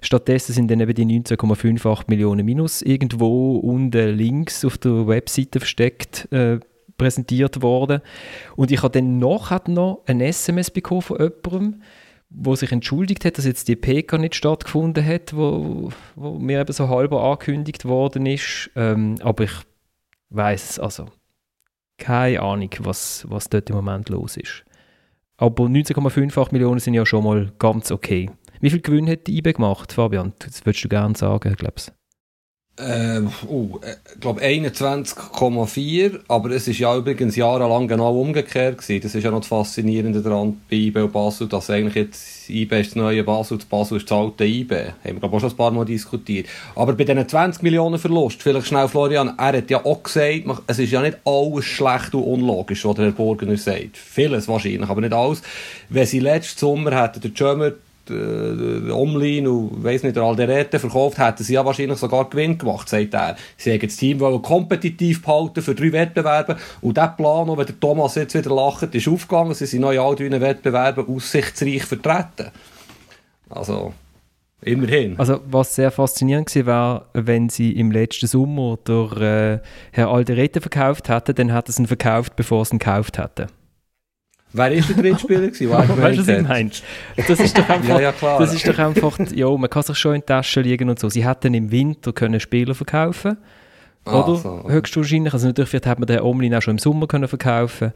Stattdessen sind dann eben die 19,58 Millionen Minus irgendwo unten links auf der Webseite versteckt äh, präsentiert worden. Und ich habe dann nachher noch ein SMS bekommen von jemandem, wo sich entschuldigt hat, dass jetzt die PK nicht stattgefunden hat, wo, wo mir eben so halber angekündigt worden ist. Ähm, aber ich weiß also keine Ahnung, was, was dort im Moment los ist. Aber 19,58 Millionen sind ja schon mal ganz okay. Wie viel Gewinn hat die IBE gemacht, Fabian? Das würdest du gerne sagen, glaubst äh, oh, ich glaube 21,4, aber es ist ja übrigens jahrelang genau umgekehrt gewesen. Das ist ja noch das Faszinierende daran bei IB und Basel, dass eigentlich jetzt IB ist das neue Basel, das Basel ist das alte IB. Haben wir glaube auch schon ein paar Mal diskutiert. Aber bei diesen 20 Millionen Verlust, vielleicht schnell Florian, er hat ja auch gesagt, es ist ja nicht alles schlecht und unlogisch, was der Herr Burgener sagt. Vieles wahrscheinlich, aber nicht alles. Wenn sie letzten Sommer hätten, der Jömer äh, Omlin und weiss nicht, der Alderete verkauft, hätten sie ja wahrscheinlich sogar Gewinn gemacht, sagt er. Sie haben das Team kompetitiv behalten für drei Wettbewerbe und dieser Plan, wenn der Thomas jetzt wieder lacht, ist aufgegangen. Sie sind noch in all drei Wettbewerben aussichtsreich vertreten. Also... Immerhin. Also was sehr faszinierend gewesen wäre, wenn sie im letzten Sommer durch äh, Herr Alderete verkauft hätten, dann hätten sie ihn verkauft, bevor sie ihn gekauft hätten. Wer ist der Drittspieler gewesen? weißt du, was ich meine? Das ist doch einfach, ja, ja, klar. Das ist doch einfach, ja, man kann sich schon in die Tasche liegen und so. Sie hätten im Winter können Spieler verkaufen ah, oder? So. Höchstwahrscheinlich. Also natürlich hat man den Omlin auch schon im Sommer können verkaufen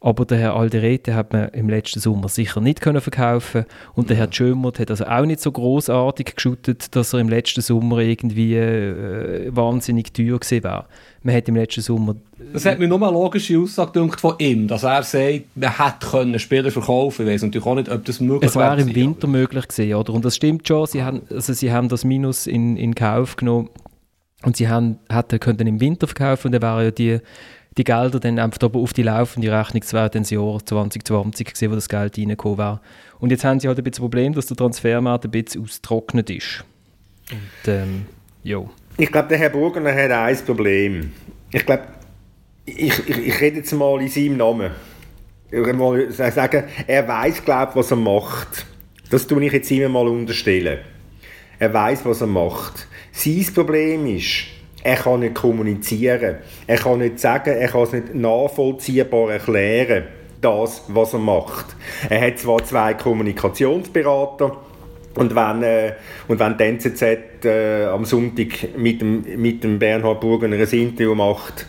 aber der Herr Alderete hat man im letzten Sommer sicher nicht können verkaufen und der Herr Schömert hat also auch nicht so großartig geschüttet, dass er im letzten Sommer irgendwie äh, wahnsinnig teuer gewesen wäre. Man hat im letzten Sommer... Das hat mir nur eine logische Aussage von ihm, dass er sagt, man hätte können Spieler verkaufen. Ich weiß natürlich auch nicht, ob das möglich wäre. Es wäre im Winter möglich gewesen, oder? Und das stimmt schon, sie haben, also sie haben das Minus in, in Kauf genommen und sie haben, hätten, könnten im Winter verkaufen und dann wäre ja die die Gelder dann einfach auf die laufende Rechnung, das wäre dann das Jahr 2020 gewesen, wo das Geld reingekommen wäre. Und jetzt haben sie halt ein bisschen Problem, dass der Transfermarkt ein bisschen austrocknet ist. Und, ähm, jo. Ich glaube, der Herr Burgener hat ein Problem. Ich glaube, ich, ich, ich rede jetzt mal in seinem Namen. Ich mal sagen, er weiß, glaube was er macht. Das tue ich jetzt immer mal unterstellen. Er weiß, was er macht. Sein Problem ist, er kann nicht kommunizieren. Er kann nicht sagen, er kann es nicht nachvollziehbar erklären, das, was er macht. Er hat zwar zwei Kommunikationsberater, und wenn, äh, und wenn die NZZ äh, am Sonntag mit dem, mit dem Bernhard Burgener ein Interview macht,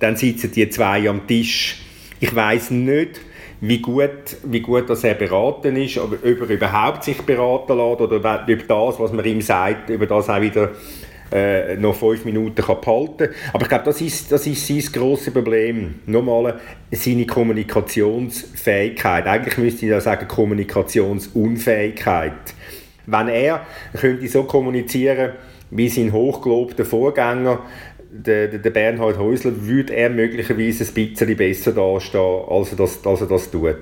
dann sitzen die zwei am Tisch. Ich weiß nicht, wie gut, wie gut dass er beraten ist, ob, er überhaupt sich beraten lässt oder ob das, was man ihm sagt, über das auch wieder äh, noch fünf Minuten kann behalten kann. Aber ich glaube, das ist, das ist sein grosses Problem. Nochmal seine Kommunikationsfähigkeit. Eigentlich müsste ich da sagen Kommunikationsunfähigkeit. Wenn er könnte so kommunizieren wie sein hochgelobter Vorgänger, der, der Bernhard Häusler, würde er möglicherweise ein bisschen besser dastehen, als er das, als er das tut.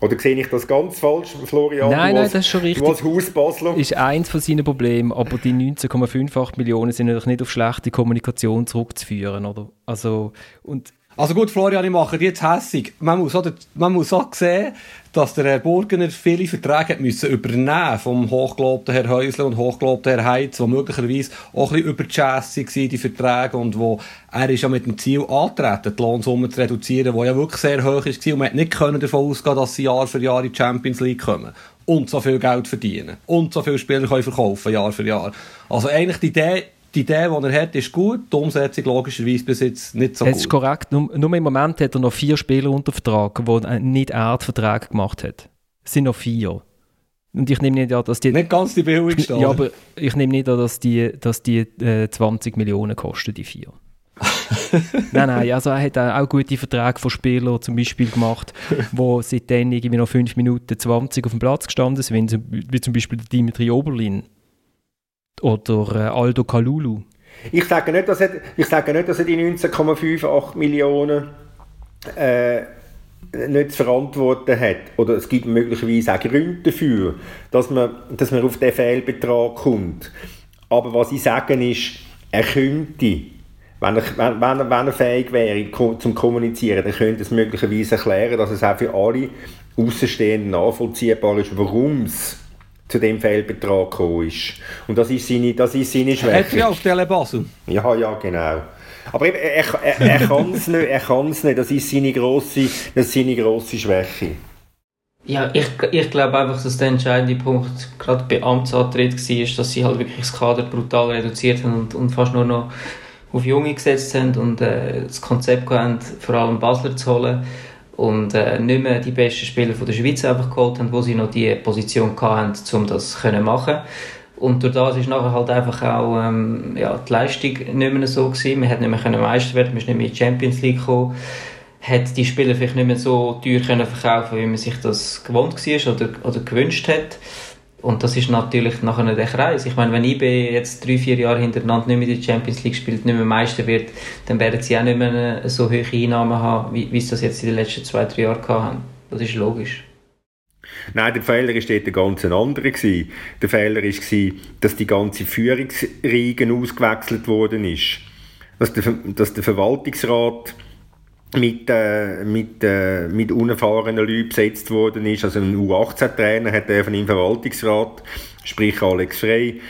Oder sehe ich das ganz falsch, Florian? Nein, nein, das ist schon richtig. Die Haus Basler? Ist eins von seinen Problemen, aber die 19,58 Millionen sind natürlich nicht auf schlechte Kommunikation zurückzuführen, oder? Also, und also gut, Florian, ich mache dich jetzt hässig. Man muss, auch, man muss auch sehen, dass der Herr Burgener viele Verträge müssen übernehmen vom hochgelobten Herr Häusler und hochgelobten Herr Heitz, die möglicherweise auch ein bisschen überjazzig waren, die Verträge, und wo er ist ja mit dem Ziel antreten, die Lohnsumme zu reduzieren, die ja wirklich sehr hoch war, und man hat nicht können davon ausgehen, dass sie Jahr für Jahr in die Champions League kommen und so viel Geld verdienen und so viele Spieler können verkaufen Jahr für Jahr. Also eigentlich die Idee, die Idee, die er hat, ist gut, die Umsetzung logischerweise bis jetzt nicht so es gut. Es ist korrekt, nur, nur, im Moment hat er noch vier Spieler unter Vertrag, die nicht er Vertrag gemacht hat. Es sind noch vier. Und ich nehme nicht an, dass die... Nicht ganz die billigsten. Ja, aber ich nehme nicht an, dass die, dass die äh, 20 Millionen kosten, die vier. nein, nein, also er hat auch gute Verträge von Spielern zum Beispiel gemacht, wo seitdem irgendwie noch 5 Minuten 20 auf dem Platz gestanden sind, wie zum Beispiel der Dimitri Oberlin oder äh, Aldo Kalulu. Ich sage nicht, dass er, ich sage nicht, dass er die 19,58 Millionen äh, nicht zu verantworten hat. Oder es gibt möglicherweise auch Gründe dafür, dass man, dass man auf diesen Fehlbetrag kommt. Aber was ich sage ist, er könnte, wenn er, wenn er, wenn er fähig wäre zum Kommunizieren, dann könnte es möglicherweise erklären, dass es auch für alle Außenstehenden nachvollziehbar ist, warum es zu dem Fehlbetrag gekommen ist. Und das ist seine, das ist seine Schwäche. Hat ja auf Tele Basel. Ja, ja, genau. Aber er, er, er, er kann es nicht, er kann's nicht. Das ist seine grosse, das ist seine grosse Schwäche. Ja, ich, ich glaube einfach, dass der entscheidende Punkt gerade bei Amtsantritt war, dass sie halt wirklich das Kader brutal reduziert haben und, und fast nur noch auf Junge gesetzt haben und äh, das Konzept haben, vor allem Basler zu holen und äh, nicht mehr die besten Spieler von der Schweiz einfach geholt haben, wo sie noch die Position hatten, um das zu machen. Und durch das ist nachher halt einfach auch ähm, ja, die Leistung nicht mehr so gewesen. Man hat nicht mehr Meister werden, man ist nicht mehr in die Champions League gekommen, hat die Spieler vielleicht nicht mehr so teuer können verkaufen, wie man sich das gewohnt war oder, oder gewünscht hat. Und das ist natürlich nachher der Kreis. Ich meine, wenn IB jetzt drei, vier Jahre hintereinander nicht mehr in der Champions League spielt, nicht mehr Meister wird, dann werden sie auch nicht mehr so hohe Einnahmen haben, wie, wie sie das jetzt in den letzten zwei, drei Jahren haben. Das ist logisch. Nein, der Fehler war dort ganz ein anderer. Der Fehler war, dass die ganze Führungsriege ausgewechselt worden ist. Dass der, dass der Verwaltungsrat mit, äh, mit, äh, mit unerfahrenen Leuten besetzt worden ist. Also ein U18-Trainer hat er von im Verwaltungsrat, sprich Alex Frey.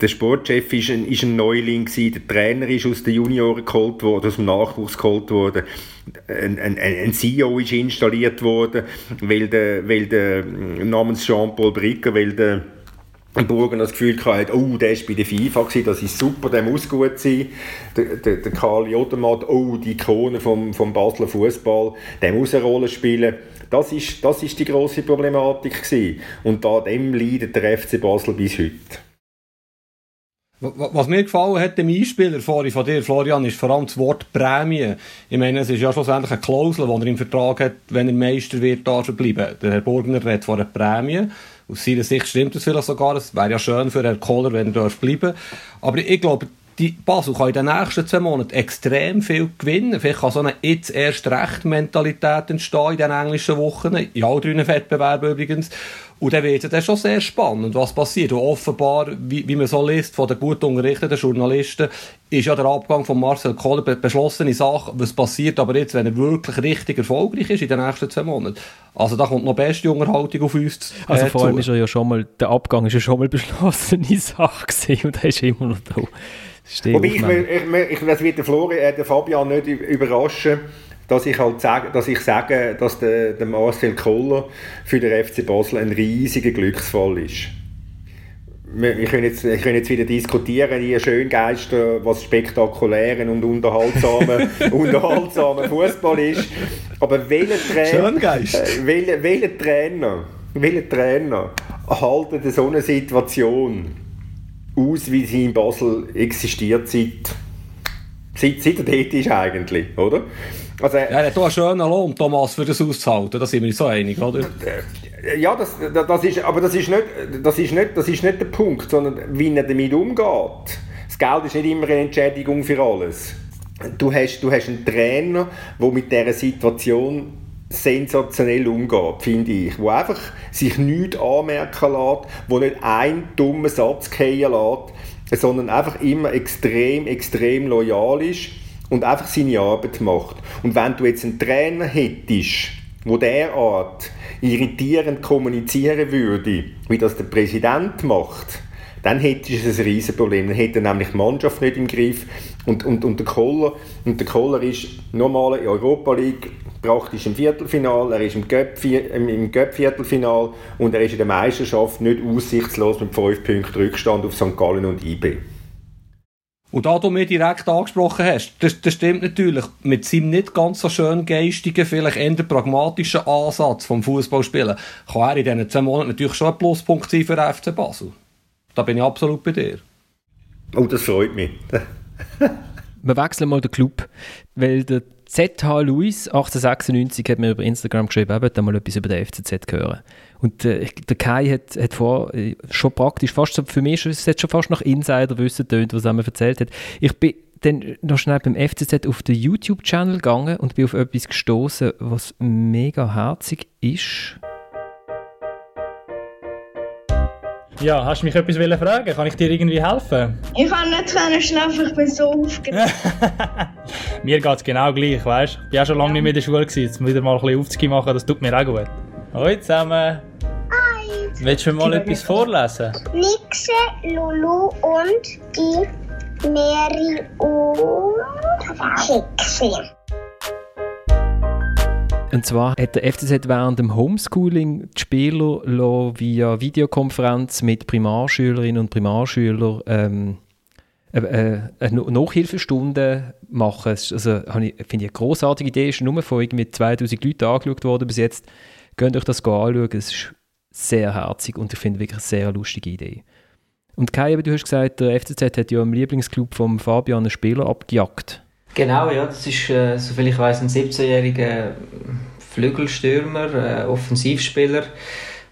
Der Sportchef ist ein, ist ein Neuling gewesen, der Trainer ist aus den Junioren geholt worden, aus dem Nachwuchs geholt worden. Ein, ein, ein CEO ist installiert worden, weil der, weil der namens Jean-Paul Bricker, weil der Burgen das Gefühl hatte, oh, der war bei der FIFA, das ist super, der muss gut sein. Der, der, der Karl Jodermatt, oh, die Ikone vom, vom Basler Fußball, der muss eine Rolle spielen. Das ist, das ist die grosse Problematik gewesen. Und da dem leidet der FC Basel bis heute. Was mir gefallen hat, dem Einspieler vorhin von dir, Florian, ist vor allem das Wort Prämie. Ich meine, es ist ja schlussendlich eine Klausel, die er im Vertrag hat, wenn er Meister wird, er bleiben. Der Herr Burgner redet von einer Prämie. Aus seiner Sicht stimmt das vielleicht sogar. Es wäre ja schön für Herrn Kohler, wenn er bleiben darf. Aber ich glaube, die Basel kann in den nächsten zwei Monaten extrem viel gewinnen. Vielleicht kann so eine jetzt erst recht Mentalität entstehen in den englischen Wochen, in all drei Wettbewerben übrigens. Und dann wird es schon sehr spannend, was passiert. Und offenbar, wie, wie man so liest von den gut unterrichteten Journalisten, ist ja der Abgang von Marcel Kohler be beschlossene Sache. Was passiert aber jetzt, wenn er wirklich richtig erfolgreich ist in den nächsten zwei Monaten? Also da kommt noch beste Unterhaltung auf uns äh, Also vor allem ist er ja schon mal, der Abgang ist ja schon mal beschlossene Sache gewesen und er ist immer noch da. Wobei, ich, ich, ich, wird der, Flori, äh, der Fabian nicht überraschen, dass ich halt sage, dass ich sage, dass der, der Marcel Koller für den FC Basel ein riesiger Glücksfall ist. Wir können, jetzt, wir können jetzt wieder diskutieren, die Schöngeister, was spektakulären und unterhaltsamen, unterhaltsamen Fußball ist. Aber welcher Trainer, äh, welcher, welcher Trainer, welcher Trainer haltet so eine Situation aus, wie sie in Basel existiert seit, seit, seit er dort ist eigentlich, oder? Also, ja, er hat auch einen schönen Lohn, Thomas, für das auszuhalten, da sind wir uns so einig, oder? Ja, das, das ist, aber das ist, nicht, das, ist nicht, das ist nicht der Punkt, sondern wie er damit umgeht. Das Geld ist nicht immer eine Entschädigung für alles. Du hast, du hast einen Trainer, der mit dieser Situation sensationell umgeht, finde ich. Wo einfach sich nichts anmerken lässt, wo nicht einen dummen Satz fallen lässt, sondern einfach immer extrem, extrem loyal ist und einfach seine Arbeit macht. Und wenn du jetzt einen Trainer hättest, wo derart irritierend kommunizieren würde, wie das der Präsident macht, dann hättest du ein riesen Problem. Dann hätte nämlich die Mannschaft nicht im Griff. Und, und, und, der Koller, und der Koller ist normal in Europa League praktisch im Viertelfinal, er ist im Göpp-Viertelfinal und er ist in der Meisterschaft nicht aussichtslos mit 5 Punkten Rückstand auf St. Gallen und IB. Und da du mir direkt angesprochen hast, das, das stimmt natürlich, mit seinem nicht ganz so schön geistigen, vielleicht eher pragmatischen Ansatz vom Fußballspielen, kann er in diesen zwei Monaten natürlich schon ein Pluspunkt sein für den FC Basel. Da bin ich absolut bei dir. Oh, das freut mich. Wir wechseln mal den Club, weil der ZH Luis 1896 hat mir über Instagram geschrieben, er wollte mal etwas über den FCZ hören. Und äh, der Kai hat, hat vor, äh, schon praktisch, fast für mich ist es schon fast nach Insiderwissen tönt, was er mir erzählt hat. Ich bin dann noch schnell beim FCZ auf den YouTube-Channel gegangen und bin auf etwas gestoßen, was mega herzig ist. Ja, hast du mich etwas fragen? Kann ich dir irgendwie helfen? Ich kann nicht schlafen, ich bin so aufgeregt. mir geht es genau gleich, weißt du? Ich war auch schon lange nicht mehr in der Schule, gewesen. jetzt wieder mal ein bisschen Aufzüge machen, das tut mir auch gut. Hallo zusammen. Hi. Willst du mir mal etwas vorlesen? Nixe, Lulu und die Mary und Hexe. Und zwar hat der FCZ während dem Homeschooling die Spieler via Videokonferenz mit Primarschülerinnen und Primarschülern ähm, äh, äh, eine Nachhilfestunde machen. Also finde ich eine großartige Idee. Es ist nur von irgendwie 2000 Leuten angeschaut worden bis jetzt. Könnt euch das anschauen. Es ist sehr herzig und ich finde wirklich eine sehr lustige Idee. Und Kai, du hast gesagt, der FCZ hat ja im Lieblingsclub von Fabian einen Spieler abgejagt. Genau, ja, das ist, äh, soviel ich weiß, ein 17-jähriger Flügelstürmer, äh, Offensivspieler,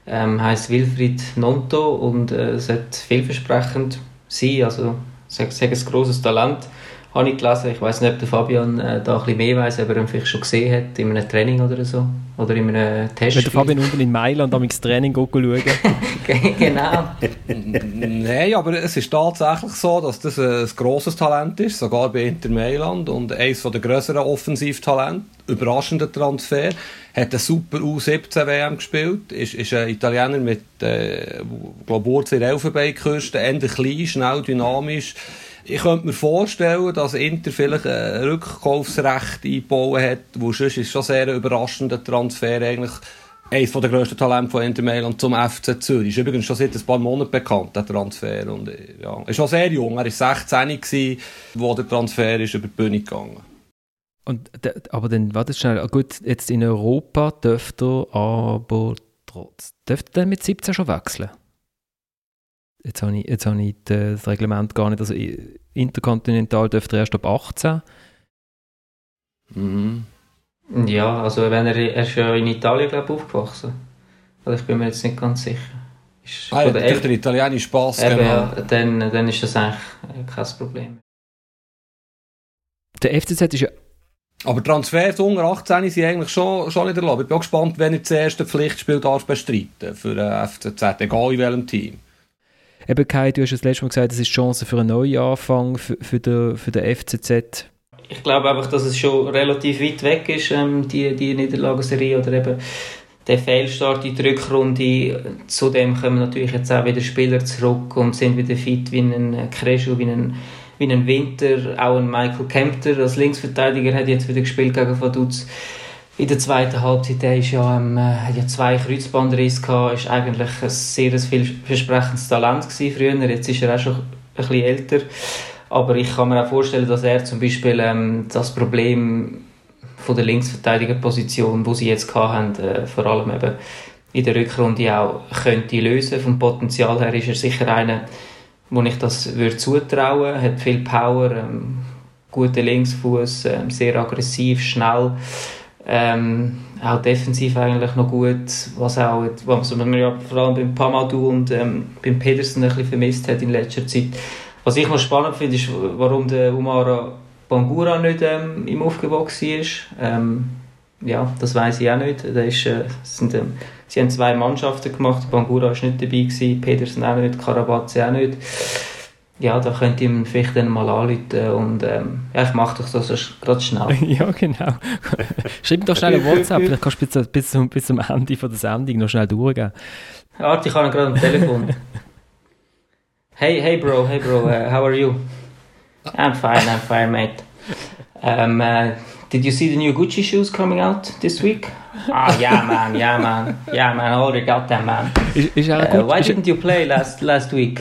ähm, heißt Wilfried Nonto und äh, sollte vielversprechend sein, also sage sag ein grosses Talent habe ich gelesen. Ich weiß nicht, ob der Fabian äh, da ein bisschen mehr weiß, ob er ihn vielleicht schon gesehen hat in einem Training oder so. Oder in einem Test. Wenn der Fabian unten in Mailand am Training schauen Genau. Nein, aber es ist tatsächlich so, dass das ein grosses Talent ist, sogar bei Inter Mailand und eines der größeren Offensivtalente. Überraschender Transfer. Hat eine super U17 WM gespielt. Ist, ist ein Italiener mit, äh, glaube Wurzel Elfenbeinküste. Eher klein, schnell, dynamisch ich könnte mir vorstellen, dass Inter vielleicht ein Rückkaufsrecht eingebaut hat, wo sonst ist schon sehr ein überraschender Transfer eigentlich eines der grössten Talente von Inter Mailand zum FC Zürich. Ist übrigens schon seit ein paar Monaten bekannt, der Transfer. Und, ja, ist schon sehr jung. Er war 16, gewesen, wo der Transfer ist über die Bühne gegangen und, aber dann, warte schnell, gut, jetzt in Europa dürfte er aber trotz, dürfte er mit 17 schon wechseln? Jetzt habe ich, jetzt habe ich das Reglement gar nicht. Also interkontinental dürfte er erst ab 18. Mhm. Ja, also wenn er, er ist ja in Italien glaube aufgewachsen. Also ich bin mir jetzt nicht ganz sicher. Ist ah, ja, der, der italienische Spass, genau. Ja, dann, dann ist das eigentlich kein Problem. Der FCZ ist ja aber Transfers unter 18 sind eigentlich schon, schon nicht erlaubt. Ich bin auch gespannt, wenn er das erste Pflichtspiel darf bestreiten für den FCZ, egal in welchem Team. Eben Kai, du hast das letzte Mal gesagt, es ist die Chance für einen Neuanfang für, für, den, für den FCZ. Ich glaube einfach, dass es schon relativ weit weg ist, ähm, die, die Niederlagenserie oder eben der Fehlstart in die Rückrunde. Zudem kommen natürlich jetzt auch wieder Spieler zurück und sind wieder fit wie ein Kreschu, wie ein, wie ein Winter, auch ein Michael Kempter als Linksverteidiger hat jetzt wieder gespielt gegen Vaduz in der zweiten Halbzeit der ist ja, ähm, hat ja zwei Kreuzbandrisse gehabt, ist eigentlich ein sehr vielversprechendes Talent gewesen früher. Jetzt ist er auch schon ein bisschen älter. Aber ich kann mir auch vorstellen, dass er zum Beispiel ähm, das Problem von der Linksverteidigerposition, wo sie jetzt haben, äh, vor allem eben in der Rückrunde auch könnte lösen. Vom Potenzial her ist er sicher einer, wo ich das würde zutrauen. Hat viel Power, ähm, guter Linksfuß, ähm, sehr aggressiv, schnell. Ähm, auch defensiv eigentlich noch gut, was auch was man ja vor allem beim Pamadou und ähm, beim Pedersen ein bisschen vermisst hat in letzter Zeit. Was ich noch spannend finde, ist, warum der Umara Bangura nicht ähm, im Aufgebot war. Ähm, ja, das weiß ich auch nicht. Da ist, äh, sind, ähm, sie haben zwei Mannschaften gemacht, Bangura war nicht dabei, gewesen, Pedersen auch nicht, Karabatze auch nicht. Ja, da könnt ihr vielleicht dann mal anrufen und ähm, ja, ich mache doch das gerade schnell. ja, genau. Schreib mir doch schnell eine WhatsApp, vielleicht kannst du bis, bis, zum, bis zum Ende von der Sendung noch schnell durchgehen. Warte, ich habe gerade am Telefon. hey, hey Bro, hey Bro, uh, how are you? I'm fine, I'm fine, mate. Um, uh, did you see the new Gucci shoes coming out this week? Ah, yeah, man, yeah, man, yeah, man, I already got them, man. Ist er Uh, why didn't you play last last week?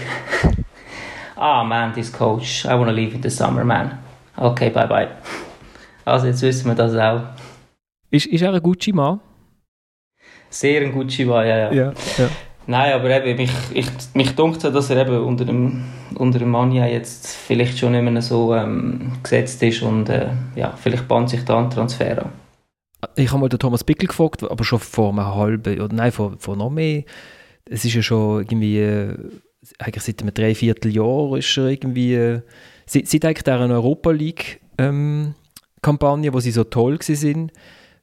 Ah, man, this coach, I want to leave in the summer, man. Okay, bye bye. Also, jetzt wissen wir das auch. ist, ist er ein Gucci-Mann? Sehr ein Gucci war, ja, ja. Ja. ja. Nein, aber eben, mich, ich, mich dunkt dass er eben unter dem, unter dem Mania jetzt vielleicht schon nicht mehr so ähm, gesetzt ist und äh, ja, vielleicht bahnt sich da ein Transfer an. Ich habe mal den Thomas Bickel gefragt, aber schon vor einem halben, oder nein, vor, vor noch mehr. Es ist ja schon irgendwie, äh, eigentlich seit einem Dreivierteljahr ist er irgendwie, äh, seit, seit eigentlich dieser Europa League ähm, Kampagne, wo sie so toll sind,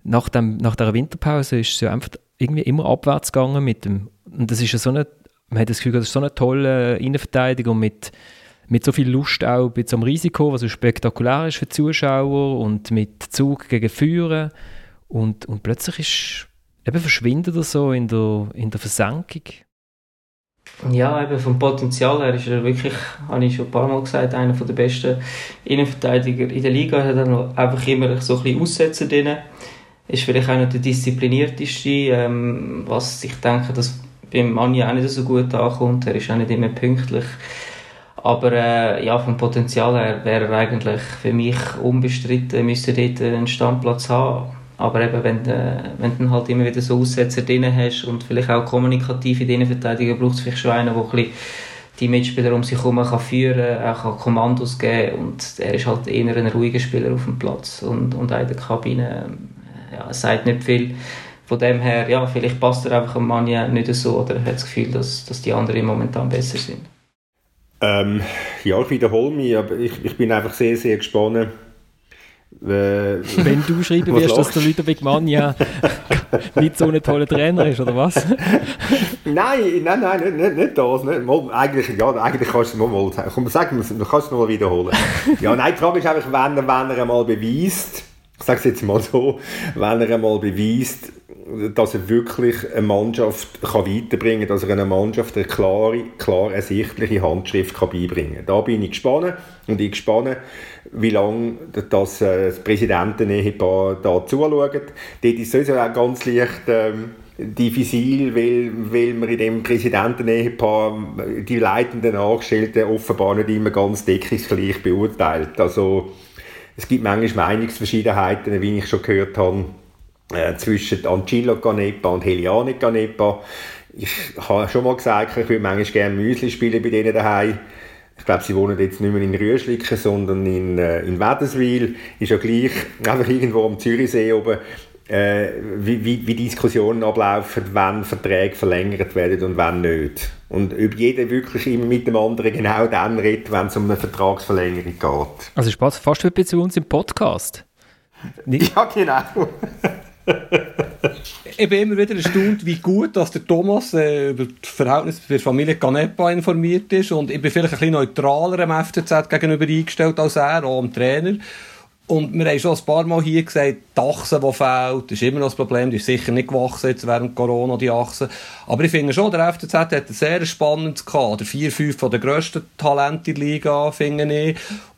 nach, dem, nach dieser Winterpause ist ja einfach irgendwie immer abwärts gegangen mit dem, und das ist ja so eine, man hat das Gefühl, das ist so eine tolle Innenverteidigung mit, mit so viel Lust auch bei so einem Risiko, was so spektakulär ist für die Zuschauer und mit Zug gegen Führen und, und plötzlich ist, eben verschwindet er so in der, in der Versenkung. Ja, eben vom Potenzial her ist er wirklich, habe ich schon ein paar Mal gesagt, einer der besten Innenverteidiger in der Liga. Er hat dann noch einfach immer so ein bisschen Aussetzer drin. Ist vielleicht auch nicht der disziplinierteste, ähm, was ich denke, dass beim Manni auch nicht so gut ankommt. Er ist auch nicht immer pünktlich. Aber äh, ja, vom Potenzial her wäre er eigentlich für mich unbestritten, müsste dort einen Standplatz haben. Aber eben, wenn, äh, wenn du halt immer wieder so Aussetzer drin hast und vielleicht auch kommunikative Innenverteidiger, braucht es vielleicht schon einen, der ein die Mitspieler um sich herum kann führen kann, auch Kommandos geben und er ist halt eher ein ruhiger Spieler auf dem Platz und, und auch in der Kabine äh, ja, sagt nicht viel. Von dem her, ja, vielleicht passt er einfach am Mann nicht so oder er hat das Gefühl, dass, dass die anderen momentan besser sind. Ähm, ja, ich wiederhole mich, aber ich, ich bin einfach sehr, sehr gespannt. Äh, Wenn du schreiben wirst, dass der Ludovic Manja nicht so ein toller Trainer ist, oder was? nein, nein, nein, nicht, nicht, das. Nicht. Mal, eigentlich, ja, eigentlich kannst du es mal, mal komm, sag du kannst es noch mal wiederholen. ja, nein, die Frage ist einfach, wenn er, wenn er einmal beweist, ich sage es jetzt mal so, wenn er einmal beweist, dass er wirklich eine Mannschaft kann weiterbringen kann, dass er einer Mannschaft eine klare, klar ersichtliche Handschrift kann beibringen kann. Da bin ich gespannt und ich gespannt, wie lange das, äh, das Präsidentenehepaar da zuschaut. Dort ist sowieso auch ganz leicht ähm, diffizil, weil, weil man in dem Präsidentenehepaar die leitenden Angestellten offenbar nicht immer ganz deckungsgleich beurteilt. Also es gibt manchmal Meinungsverschiedenheiten, wie ich schon gehört habe, äh, zwischen Ancillo Canepa und Heliane Canepa. Ich habe schon mal gesagt, ich würde manchmal gerne Müsli spielen bei denen daheim. Ich glaube, sie wohnen jetzt nicht mehr in Rüschlicken, sondern in, äh, in Wädenswil. Ist ja gleich, einfach irgendwo am Zürichsee oben, äh, wie, wie, wie Diskussionen ablaufen, wann Verträge verlängert werden und wann nicht. Und ob jeder wirklich immer mit dem anderen genau dann redet, wenn es um eine Vertragsverlängerung geht. Also ist fast fast wie bei uns im Podcast. Nicht? Ja, genau. Ich bin immer wieder erstaunt, wie gut dass der Thomas äh, über das Verhältnis die Familie Canepa informiert ist. Und ich bin vielleicht ein bisschen neutraler dem FCZ gegenüber eingestellt als er, auch am Trainer. Und wir haben schon ein paar Mal hier gesagt, die Achse, die fehlt, ist immer noch das Problem. Die ist sicher nicht gewachsen jetzt während Corona, die Achse. Aber ich finde schon, der FCZ hat ein sehr spannendes Kader. Vier, fünf von den grössten Talenten in der Liga, finde ich.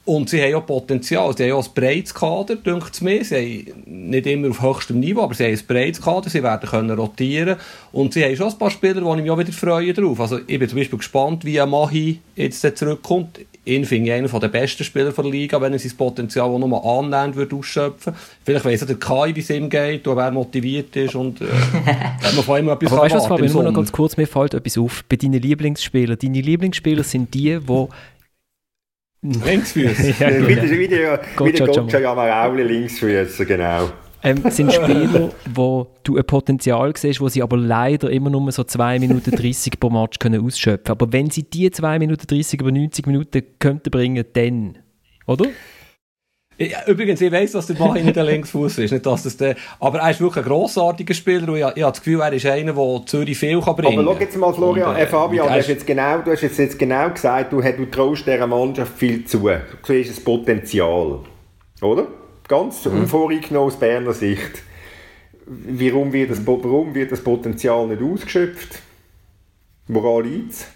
Und sie haben auch Potenzial. Sie haben auch ein breites Kader, denkt es mir. Sie haben nicht immer auf höchstem Niveau, aber sie haben ein breites Kader. Sie werden können rotieren. Und sie haben schon ein paar Spieler, die ich mich auch wieder freue drauf. Also ich bin zum Beispiel gespannt, wie Mahi jetzt zurückkommt. Ihn finde ich einer der besten Spieler der Liga, wenn er sein Potenzial auch nochmal annähernd würde ausschöpfen Vielleicht weiss auch der Kai, wie es ihm geht und wer motiviert ist und äh, man von ihm etwas Aber weißt du was, Fabian, nur noch ganz kurz, mir fällt etwas auf. Bei deinen Lieblingsspielern. Deine Lieblingsspieler sind die, die... Linksfüße. ja, genau. wieder, Gotcha wieder Jamal. Gotcha Jamarauli Linksfüßer, genau. ähm, sind Spieler, wo du ein Potenzial siehst, wo sie aber leider immer nur so 2 Minuten 30 pro Match können ausschöpfen Aber wenn sie die 2 Minuten 30 über 90 Minuten könnten bringen, dann, oder? Ja, übrigens, ich weiss, dass der Mahi nicht der Linksfuß ist. Nicht, dass das der, aber er ist wirklich ein grossartiger Spieler und ich, ich habe das Gefühl, er ist einer, der Zürich viel kann bringen kann. Aber schau jetzt mal, Florian, äh, Fabian, du hast, jetzt genau, du hast jetzt, jetzt genau gesagt, du, du traust dieser Mannschaft viel zu. Du siehst das Potenzial. Oder? Ganz mhm. unvoreingenommen aus Berner Sicht. Warum wird, das, warum wird das Potenzial nicht ausgeschöpft? Woran liegt es?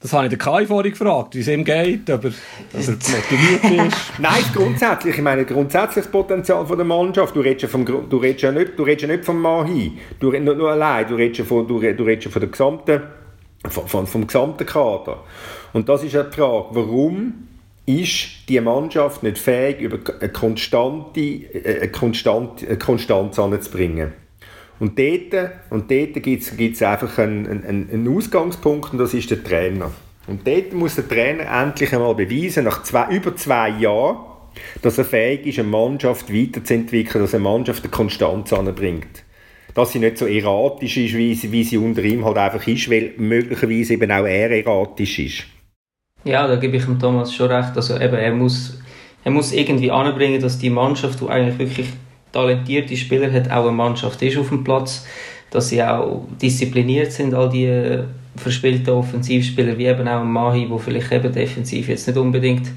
Das habe ich den Kai vorhin gefragt, wie es ihm geht, aber dass er motiviert ist. Nein, grundsätzlich. Ich meine, grundsätzlich das Potenzial von der Mannschaft. Du redest ja, vom, du redest ja, nicht, du redest ja nicht vom Mahi. Du redest nicht nur allein, du redest ja von, du, du redest ja von der gesamten, von, vom gesamten Kader. Und das ist ja die Frage, warum ist die Mannschaft nicht fähig, über eine konstante, äh, eine konstante, eine Konstanz anzubringen? Und dort, und dort gibt es einfach einen, einen, einen Ausgangspunkt und das ist der Trainer. Und dort muss der Trainer endlich einmal beweisen, nach zwei, über zwei Jahren, dass er fähig ist, eine Mannschaft weiterzuentwickeln, dass eine Mannschaft eine Konstanz anbringt. Dass sie nicht so erratisch ist, wie sie, wie sie unter ihm halt einfach ist, weil möglicherweise eben auch er erratisch ist. Ja, da gebe ich dem Thomas schon recht. Also eben, er muss, er muss irgendwie anbringen, dass die Mannschaft, die eigentlich wirklich talentierte Spieler hat, auch eine Mannschaft ist auf dem Platz, dass sie auch diszipliniert sind, all die äh, verspielten Offensivspieler, wie eben auch Mahi, wo vielleicht eben defensiv jetzt nicht unbedingt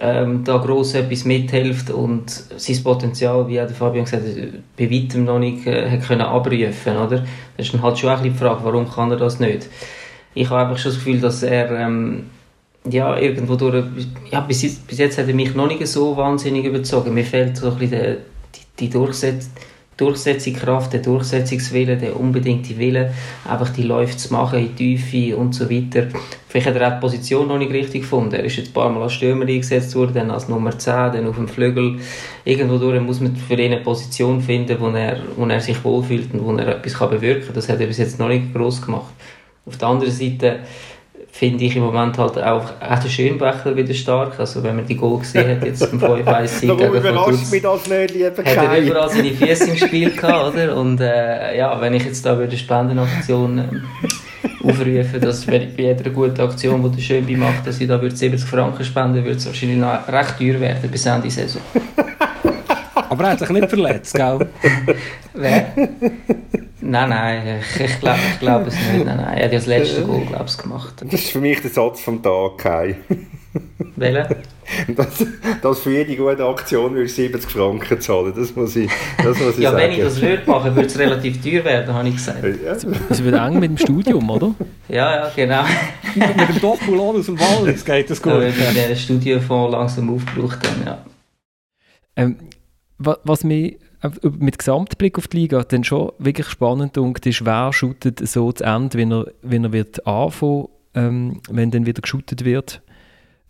ähm, da gross etwas mithilft und sein Potenzial, wie auch Fabian gesagt hat, bei weitem noch nicht äh, können abrufen, oder? Das ist dann halt schon auch die Frage, warum kann er das nicht? Ich habe einfach schon das Gefühl, dass er ähm, ja, irgendwo durch, ja, bis, bis jetzt hat er mich noch nicht so wahnsinnig überzogen. Mir fehlt so ein bisschen der, die Durchsetz Durchsetzungskraft, der Durchsetzungswille, der unbedingte Wille, einfach die Läufe zu machen in Tiefe und so weiter. Vielleicht hat er auch die Position noch nicht richtig gefunden. Er ist jetzt ein paar Mal als Stürmer eingesetzt worden, dann als Nummer 10, dann auf dem Flügel. Irgendwo durch muss man für ihn eine Position finden, wo er, wo er sich wohlfühlt und wo er etwas bewirken kann. Das hat er bis jetzt noch nicht groß gemacht. Auf der anderen Seite finde ich im Moment halt auch, auch der Schönbecher wieder stark. Also wenn man die Goal gesehen hat, jetzt beim 5-1-Sieg Warum überrascht mich das nicht, lieber Hat er überall seine Füße im Spiel gehabt, oder? Und äh, ja, wenn ich jetzt da würde Spendenaktion äh, aufrufen, dass bei jeder guten Aktion, die der Schönbe macht, dass ich da würde 70 Franken spenden würde, es wahrscheinlich noch recht teuer werden bis Ende Saison. Aber er hat sich nicht verletzt, gell? Wer? Nein, nein, ich, ich glaube ich glaub es nicht. Nein, nein, er hat ja das letzte Goal, glaube ich, gemacht. Das ist für mich der Satz vom Tag, Kai. Welcher? Dass, dass für jede gute Aktion würde 70 Franken zahlen, das muss ich, das muss ich ja, sagen. wenn ich das würde machen, würde es relativ teuer werden, habe ich gesagt. Ja. Es wird eng mit dem Studium, oder? Ja, ja, genau. mit dem Doppelon aus dem Wald geht das gut. Ja, wenn wir den Studienfonds langsam aufgebraucht haben, ja. Ähm, was mich mit Gesamtblick auf die Liga dann schon wirklich spannend und ist, wer shootet so zu Ende, wenn er, wenn er wird anfangen, ähm, wenn dann wieder geshootet wird.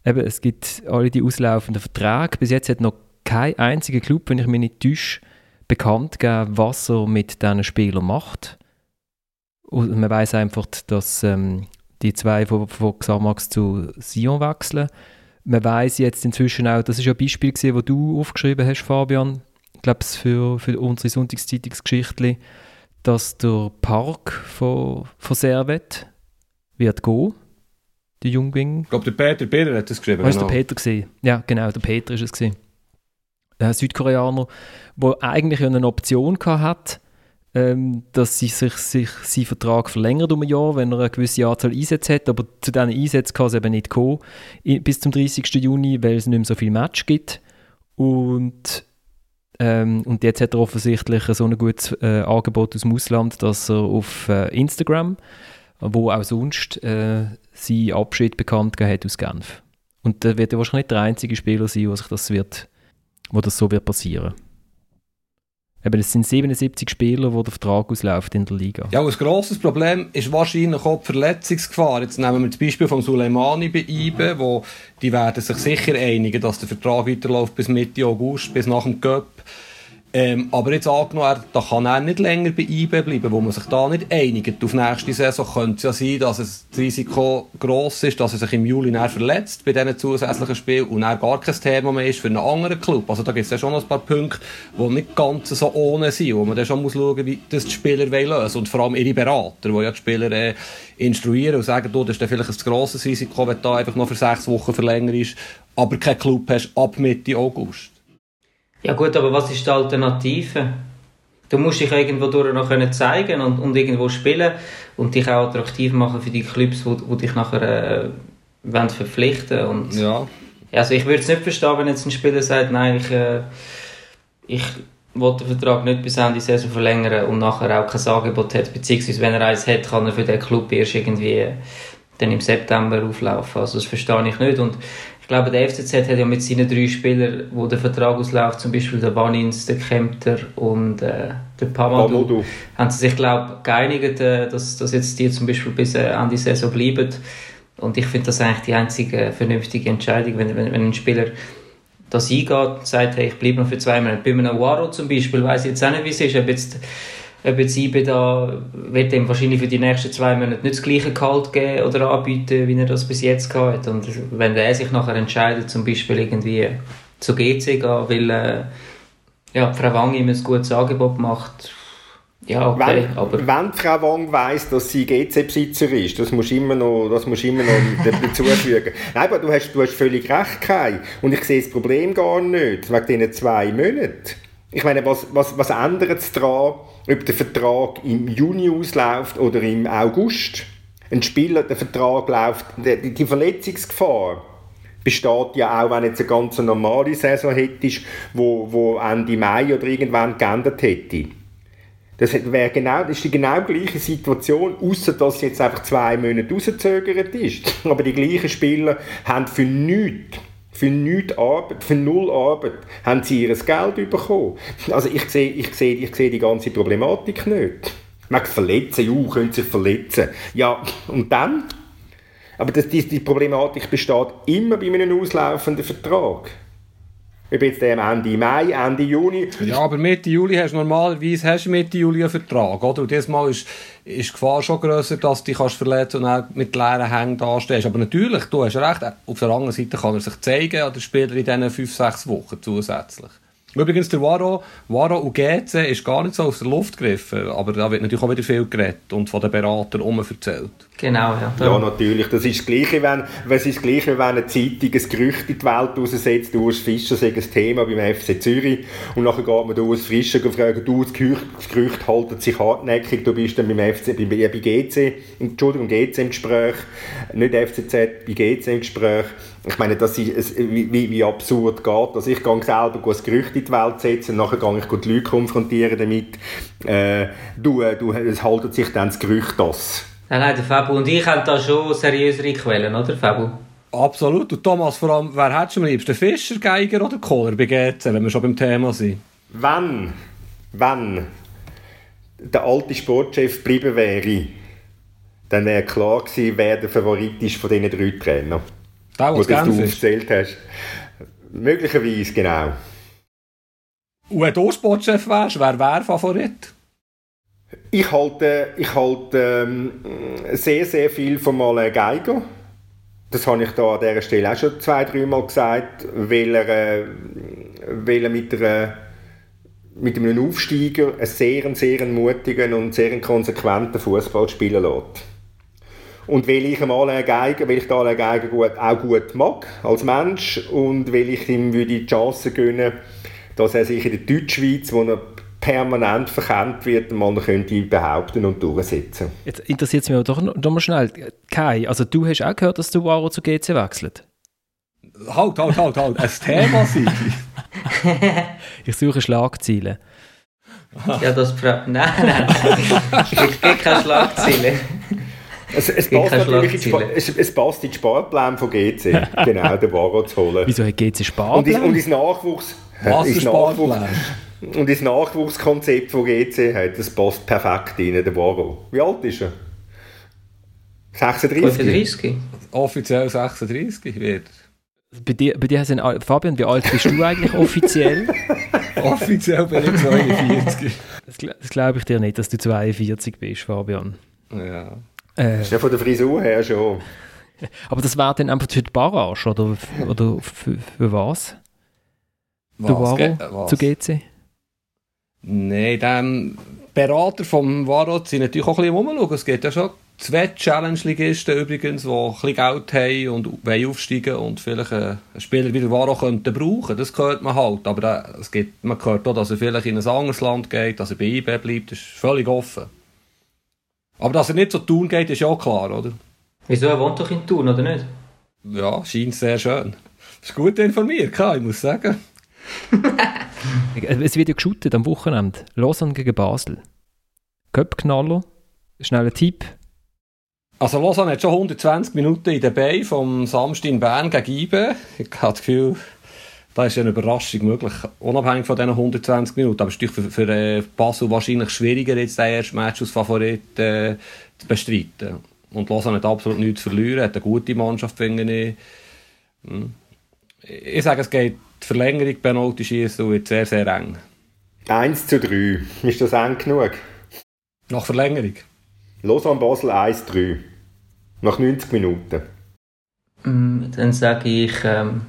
Eben, es gibt alle die auslaufenden Verträge. Bis jetzt hat noch kein einziger Club, wenn ich mich nicht täusche, bekannt gegeben, was er mit diesen Spielern macht. Und man weiß einfach, dass ähm, die zwei von, von Xamax zu Sion wechseln. Man weiß jetzt inzwischen auch, das ist ein Beispiel das du aufgeschrieben hast, Fabian, glaube für, für unsere Sonntagszeitungsgeschichte, dass der Park von, von Servet wird gehen, der Jungwing. Ich glaube, der Peter Birrer hat das geschrieben. War genau. der Peter gesehen? Ja, genau, der Peter ist es gesehen. Ein Südkoreaner, der eigentlich eine Option hat, ähm, dass sie sich, sich seinen Vertrag verlängert um ein Jahr, wenn er eine gewisse Anzahl Einsätze hat, aber zu diesen Einsätzen kann es eben nicht kommen bis zum 30. Juni, weil es nicht mehr so viel Match gibt. Und ähm, und jetzt hat er offensichtlich so ein gutes äh, Angebot aus dem Ausland, dass er auf äh, Instagram, wo auch sonst äh, seinen Abschied bekannt hat aus Genf. Und da wird er wahrscheinlich nicht der einzige Spieler sein, wo, sich das wird, wo das so wird passieren Eben, es sind 77 Spieler, die der Vertrag ausläuft in der Liga. Ja, ein grosses Problem ist wahrscheinlich auch die Verletzungsgefahr. Jetzt nehmen wir das Beispiel von Suleimani bei IBE, wo die werden sich sicher einigen, dass der Vertrag weiterläuft bis Mitte August, bis nach dem Cup. Ähm, aber jetzt angenommen, da kann er nicht länger bei IB bleiben, wo man sich da nicht einigt. Auf nächste Saison könnte es ja sein, dass es das Risiko gross ist, dass er sich im Juli verletzt bei diesen zusätzlichen Spielen und er gar kein Thema mehr ist für einen anderen Club. Also da gibt es ja schon ein paar Punkte, die nicht ganz so ohne sind, wo man dann schon muss schauen, wie das die Spieler lösen und vor allem ihre Berater, die ja die Spieler äh, instruieren und sagen, du, das ist dann vielleicht ein grosses Risiko, wenn du da einfach noch für sechs Wochen verlängert ist, aber kein Club hast ab Mitte August. Ja gut, aber was ist die Alternative? Du musst dich irgendwo durch noch können zeigen und, und irgendwo spielen und dich auch attraktiv machen für die Clubs, wo, wo dich nachher äh, wollen verpflichten und Ja. Also ich würde es nicht verstehen, wenn jetzt ein Spieler sagt, nein, ich, äh, ich will den Vertrag nicht bis Ende Saison verlängern und nachher auch kein Angebot hat, beziehungsweise wenn er eins hat, kann er für den Club erst irgendwie dann im September auflaufen. Also das verstehe ich nicht und ich glaube, der FCZ hat ja mit seinen drei Spielern, wo der Vertrag ausläuft, zum Beispiel der Vanins, der Kempter und äh, der Pamadou, Pamadou. haben sie sich, glaube geeinigt, äh, dass, dass jetzt die zum Beispiel bis äh, Ende Saison bleiben. Und ich finde das eigentlich die einzige vernünftige Entscheidung, wenn, wenn, wenn ein Spieler das eingeht und sagt, hey, ich bleibe noch für zwei Monate. Bei einem Waro zum Beispiel weiß ich jetzt auch nicht, wie es ist, ob jetzt, ob jetzt IBE da wird ihm wahrscheinlich für die nächsten zwei Monate nicht das gleiche Gehalt geben oder anbieten, wie er das bis jetzt gehabt hat. Und wenn er sich nachher entscheidet, zum Beispiel irgendwie zu GC gehen, weil äh, ja, Frau Wang ihm ein gutes Angebot macht, ja, okay, wenn, aber... wenn Frau Wang weiss, dass sie GC-Besitzer ist, das musst du immer noch, das musst immer noch dazufügen. Nein, aber du hast, du hast völlig recht, Kai. Und ich sehe das Problem gar nicht, wegen diesen zwei Monaten. Ich meine, was, was, was ändert es daran, ob der Vertrag im Juni ausläuft oder im August? Ein Spieler, der Vertrag läuft, die, die Verletzungsgefahr besteht ja auch, wenn jetzt eine ganz normale Saison hättest, wo, wo Ende Mai oder irgendwann geändert hätte. Das wäre genau, das ist die genau gleiche Situation, außer dass jetzt einfach zwei Monate rausgezögert ist. Aber die gleichen Spieler haben für nichts, für Arbeit, für null Arbeit, haben sie ihr Geld bekommen. Also ich sehe, ich sehe, ich sehe die ganze Problematik nicht. Man verletzen, ja, können sich verletzen. Ja, und dann? Aber das, die, die Problematik besteht immer bei einem auslaufenden Vertrag. Ob jetzt am Ende Mai, Ende Juni. Ja, aber Mitte Juli hast du normalerweise hast Mitte Juli einen Vertrag, oder? Und dieses ist, ist die Gefahr schon grösser, dass du dich kannst verletzen und dann mit leeren Hängen dastehst. Aber natürlich, du hast recht, auf der anderen Seite kann er sich zeigen, an der Spieler in diesen 5, 6 Wochen zusätzlich. Übrigens, der Waro, Waro und GC ist gar nicht so aus der Luft gegriffen, aber da wird natürlich auch wieder viel geredet und von den Beratern erzählt. Genau, ja. Ja, natürlich. Das ist das Gleiche, wenn, es ist das Gleiche, wenn eine Zeitung ein Gerücht in die Welt raussetzt, du Urs Fischer sei ein Thema beim FC Zürich und nachher geht man Urs Fischer und fragt, du, das Gerücht, das Gerücht haltet sich hartnäckig, du bist dann beim FC, bei, bei GC, Entschuldigung, GC im Gespräch, nicht FCZ, bei GC im Gespräch. Ich meine, das ist, wie, wie, absurd geht. Also ich gehe selber ein Gerücht in die Welt setzen und nachher gehe ich die Leute konfrontieren damit. Äh, du, du, es haltet sich dann das Gerücht das. Nein, nein, der Fabu und ich haben da schon seriösere Quellen, oder Fabu? Absolut. Und Thomas, vor allem, wer hättest du am liebsten? Fischer, Geiger oder Kohler bei GC, wenn wir schon beim Thema sind? Wenn, wenn der alte Sportchef geblieben wäre, dann wäre klar gewesen, wer der Favorit ist von diesen drei Trainern. Der, was du Genf ist. aufgezählt hast. Möglicherweise, genau. Und wenn du Sportchef wärst, wer wäre Favorit? Ich halte, ich halte ähm, sehr, sehr viel von Alain Geiger. Das habe ich da an dieser Stelle auch schon zwei, dreimal gesagt, weil er, äh, weil er mit, einer, mit einem Aufsteiger einen sehr, sehr mutigen und sehr konsequenten Fußball spielen lässt. Und weil ich Alain Geiger, weil ich den Alain Geiger gut, auch gut mag, als Mensch, und weil ich ihm würde die Chance gönnen, dass er sich in der Deutschschweiz, wo er permanent verkennt wird, mal könnte behaupten und durchsetzen. Jetzt interessiert es mich aber doch noch, mal schnell. Kai, also du hast auch gehört, dass du Waro zu GC wechselt? Halt, halt, halt, halt. Ein Thema sein. Ich suche Schlagzeilen. Ja, das Fra Nein, nein. Es gibt keine Schlagzeilen. Es, es, passt natürlich es, es passt in die Sparpläne von GC, genau, den Varo zu holen. Wieso hat GC Und, ins, Sparplan? und ins Nachwuchs... Was für Nachwuchs Sparplan? und ins Nachwuchskonzept, das GC hat, das passt perfekt rein, der Varo. Wie alt ist er? 36? 35. Offiziell 36 wird. Bei dir, bei dir sind, Fabian, wie alt bist du eigentlich offiziell? Offiziell bin ich 42. Das, das glaube ich dir nicht, dass du 42 bist, Fabian. ja. Äh, Ist ja von der Frisur her schon. aber das wäre dann einfach für die Barrage, oder, oder für, für was? Der Varo Ge- was? zu GC? Nein, dem Berater vom Varo sind natürlich auch ein bisschen rumschauen. Es geht ja schon zwei Challenge-Ligisten übrigens, die ein bisschen Geld haben und wollen aufsteigen und vielleicht einen Spieler wie der Varo könnten brauchen. Das hört man halt. Aber es gibt, man hört auch, dass er vielleicht in ein anderes Land geht, dass er bei IB bleibt. Das ist völlig offen. Aber dass er nicht zu Thun geht, ist ja auch klar, oder? Wieso? Er wohnt doch in Thun, oder nicht? Ja, scheint sehr schön. Das ist gut informiert, ich muss sagen. es wird ja geshootet am Wochenende. Lausanne gegen Basel. Köpknaller. Schneller Tipp. Also Lausanne hat schon 120 Minuten in der Bay vom Samstag in Bern gegen IBE. Ich habe das Gefühl, da ist eine Überraschung möglich, unabhängig von diesen 120 Minuten. Aber es ist für, für äh, Basel wahrscheinlich schwieriger, jetzt den ersten Match als Favorit äh, zu bestreiten. Und Lausanne hat absolut nichts zu verlieren, hat eine gute Mannschaft, finde ich. Hm. Ich sage, es geht die Verlängerung, Penalty schießen und wird sehr, sehr eng. 1 zu 3. Ist das eng genug? Nach Verlängerung? Lausanne Basel 1-3. Nach 90 Minuten. Mm, dann sage ich ähm,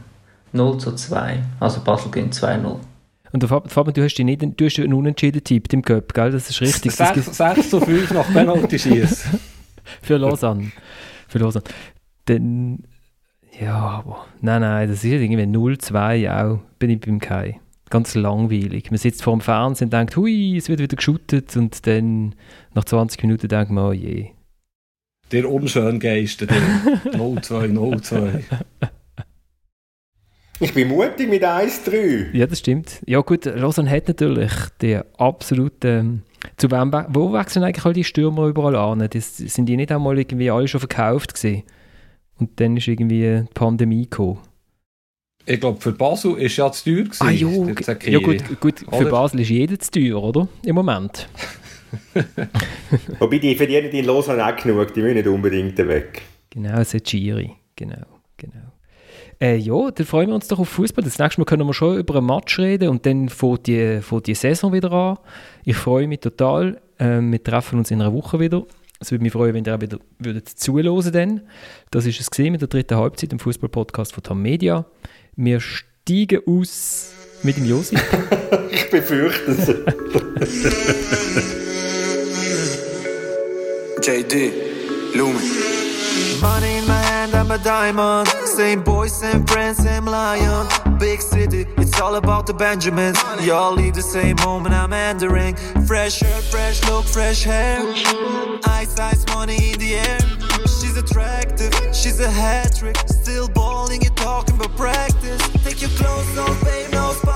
0 zu 2. Also Basel gewinnt 2-0. Und Fabian, du hast, nicht, du hast einen unentschieden Tipp im Cup, gell? Das ist richtig. 6, 6 zu 5 nach Penalty schießen. Für Lausanne. Für Lausanne. Dann, ja, aber, nein, nein, das ist irgendwie 0-2 auch, bin ich beim Kai. Ganz langweilig. Man sitzt vor dem Fernsehen und denkt, hui, es wird wieder geschuttet und dann nach 20 Minuten denkt man, oh je. Der unschöne Geist, der 0-2, 0-2. Ich bin mutig mit 1-3. Ja, das stimmt. Ja gut, Lausanne hat natürlich den absoluten... Zu wem, wo wechseln eigentlich all die Stürmer überall an? Das, sind die nicht einmal irgendwie alle schon verkauft gewesen? Und dann ist irgendwie die Pandemie gekommen. Ich glaube, für Basel ist ja zu teuer gewesen. Ah jo, ja gut, gut für oder? Basel ist jeder zu teuer, oder? Im Moment. Wobei, die verdienen in Lausanne auch genug, die müssen nicht unbedingt weg. Genau, Seciri, genau, genau. Äh, ja, dann freuen wir uns doch auf Fußball. Das nächste Mal können wir schon über einen Match reden und dann fängt die, fängt die Saison wieder an. Ich freue mich total. Ähm, wir treffen uns in einer Woche wieder. Es würde mich freuen, wenn ihr auch wieder würdet zuhören dann. Das ist es gesehen mit der dritten Halbzeit im Fußball-Podcast von Tam Media. Wir steigen aus mit dem Josi. ich befürchte es. JD, Lumen. I'm a diamond. Same boys, same friends, same lion. Big city, it's all about the Benjamins. Y'all leave the same moment I'm entering. Fresh shirt, fresh look, fresh hair. Ice, ice, money in the air. She's attractive, she's a hat trick. Still balling, you talking about practice. Take your clothes off, babe, no spot.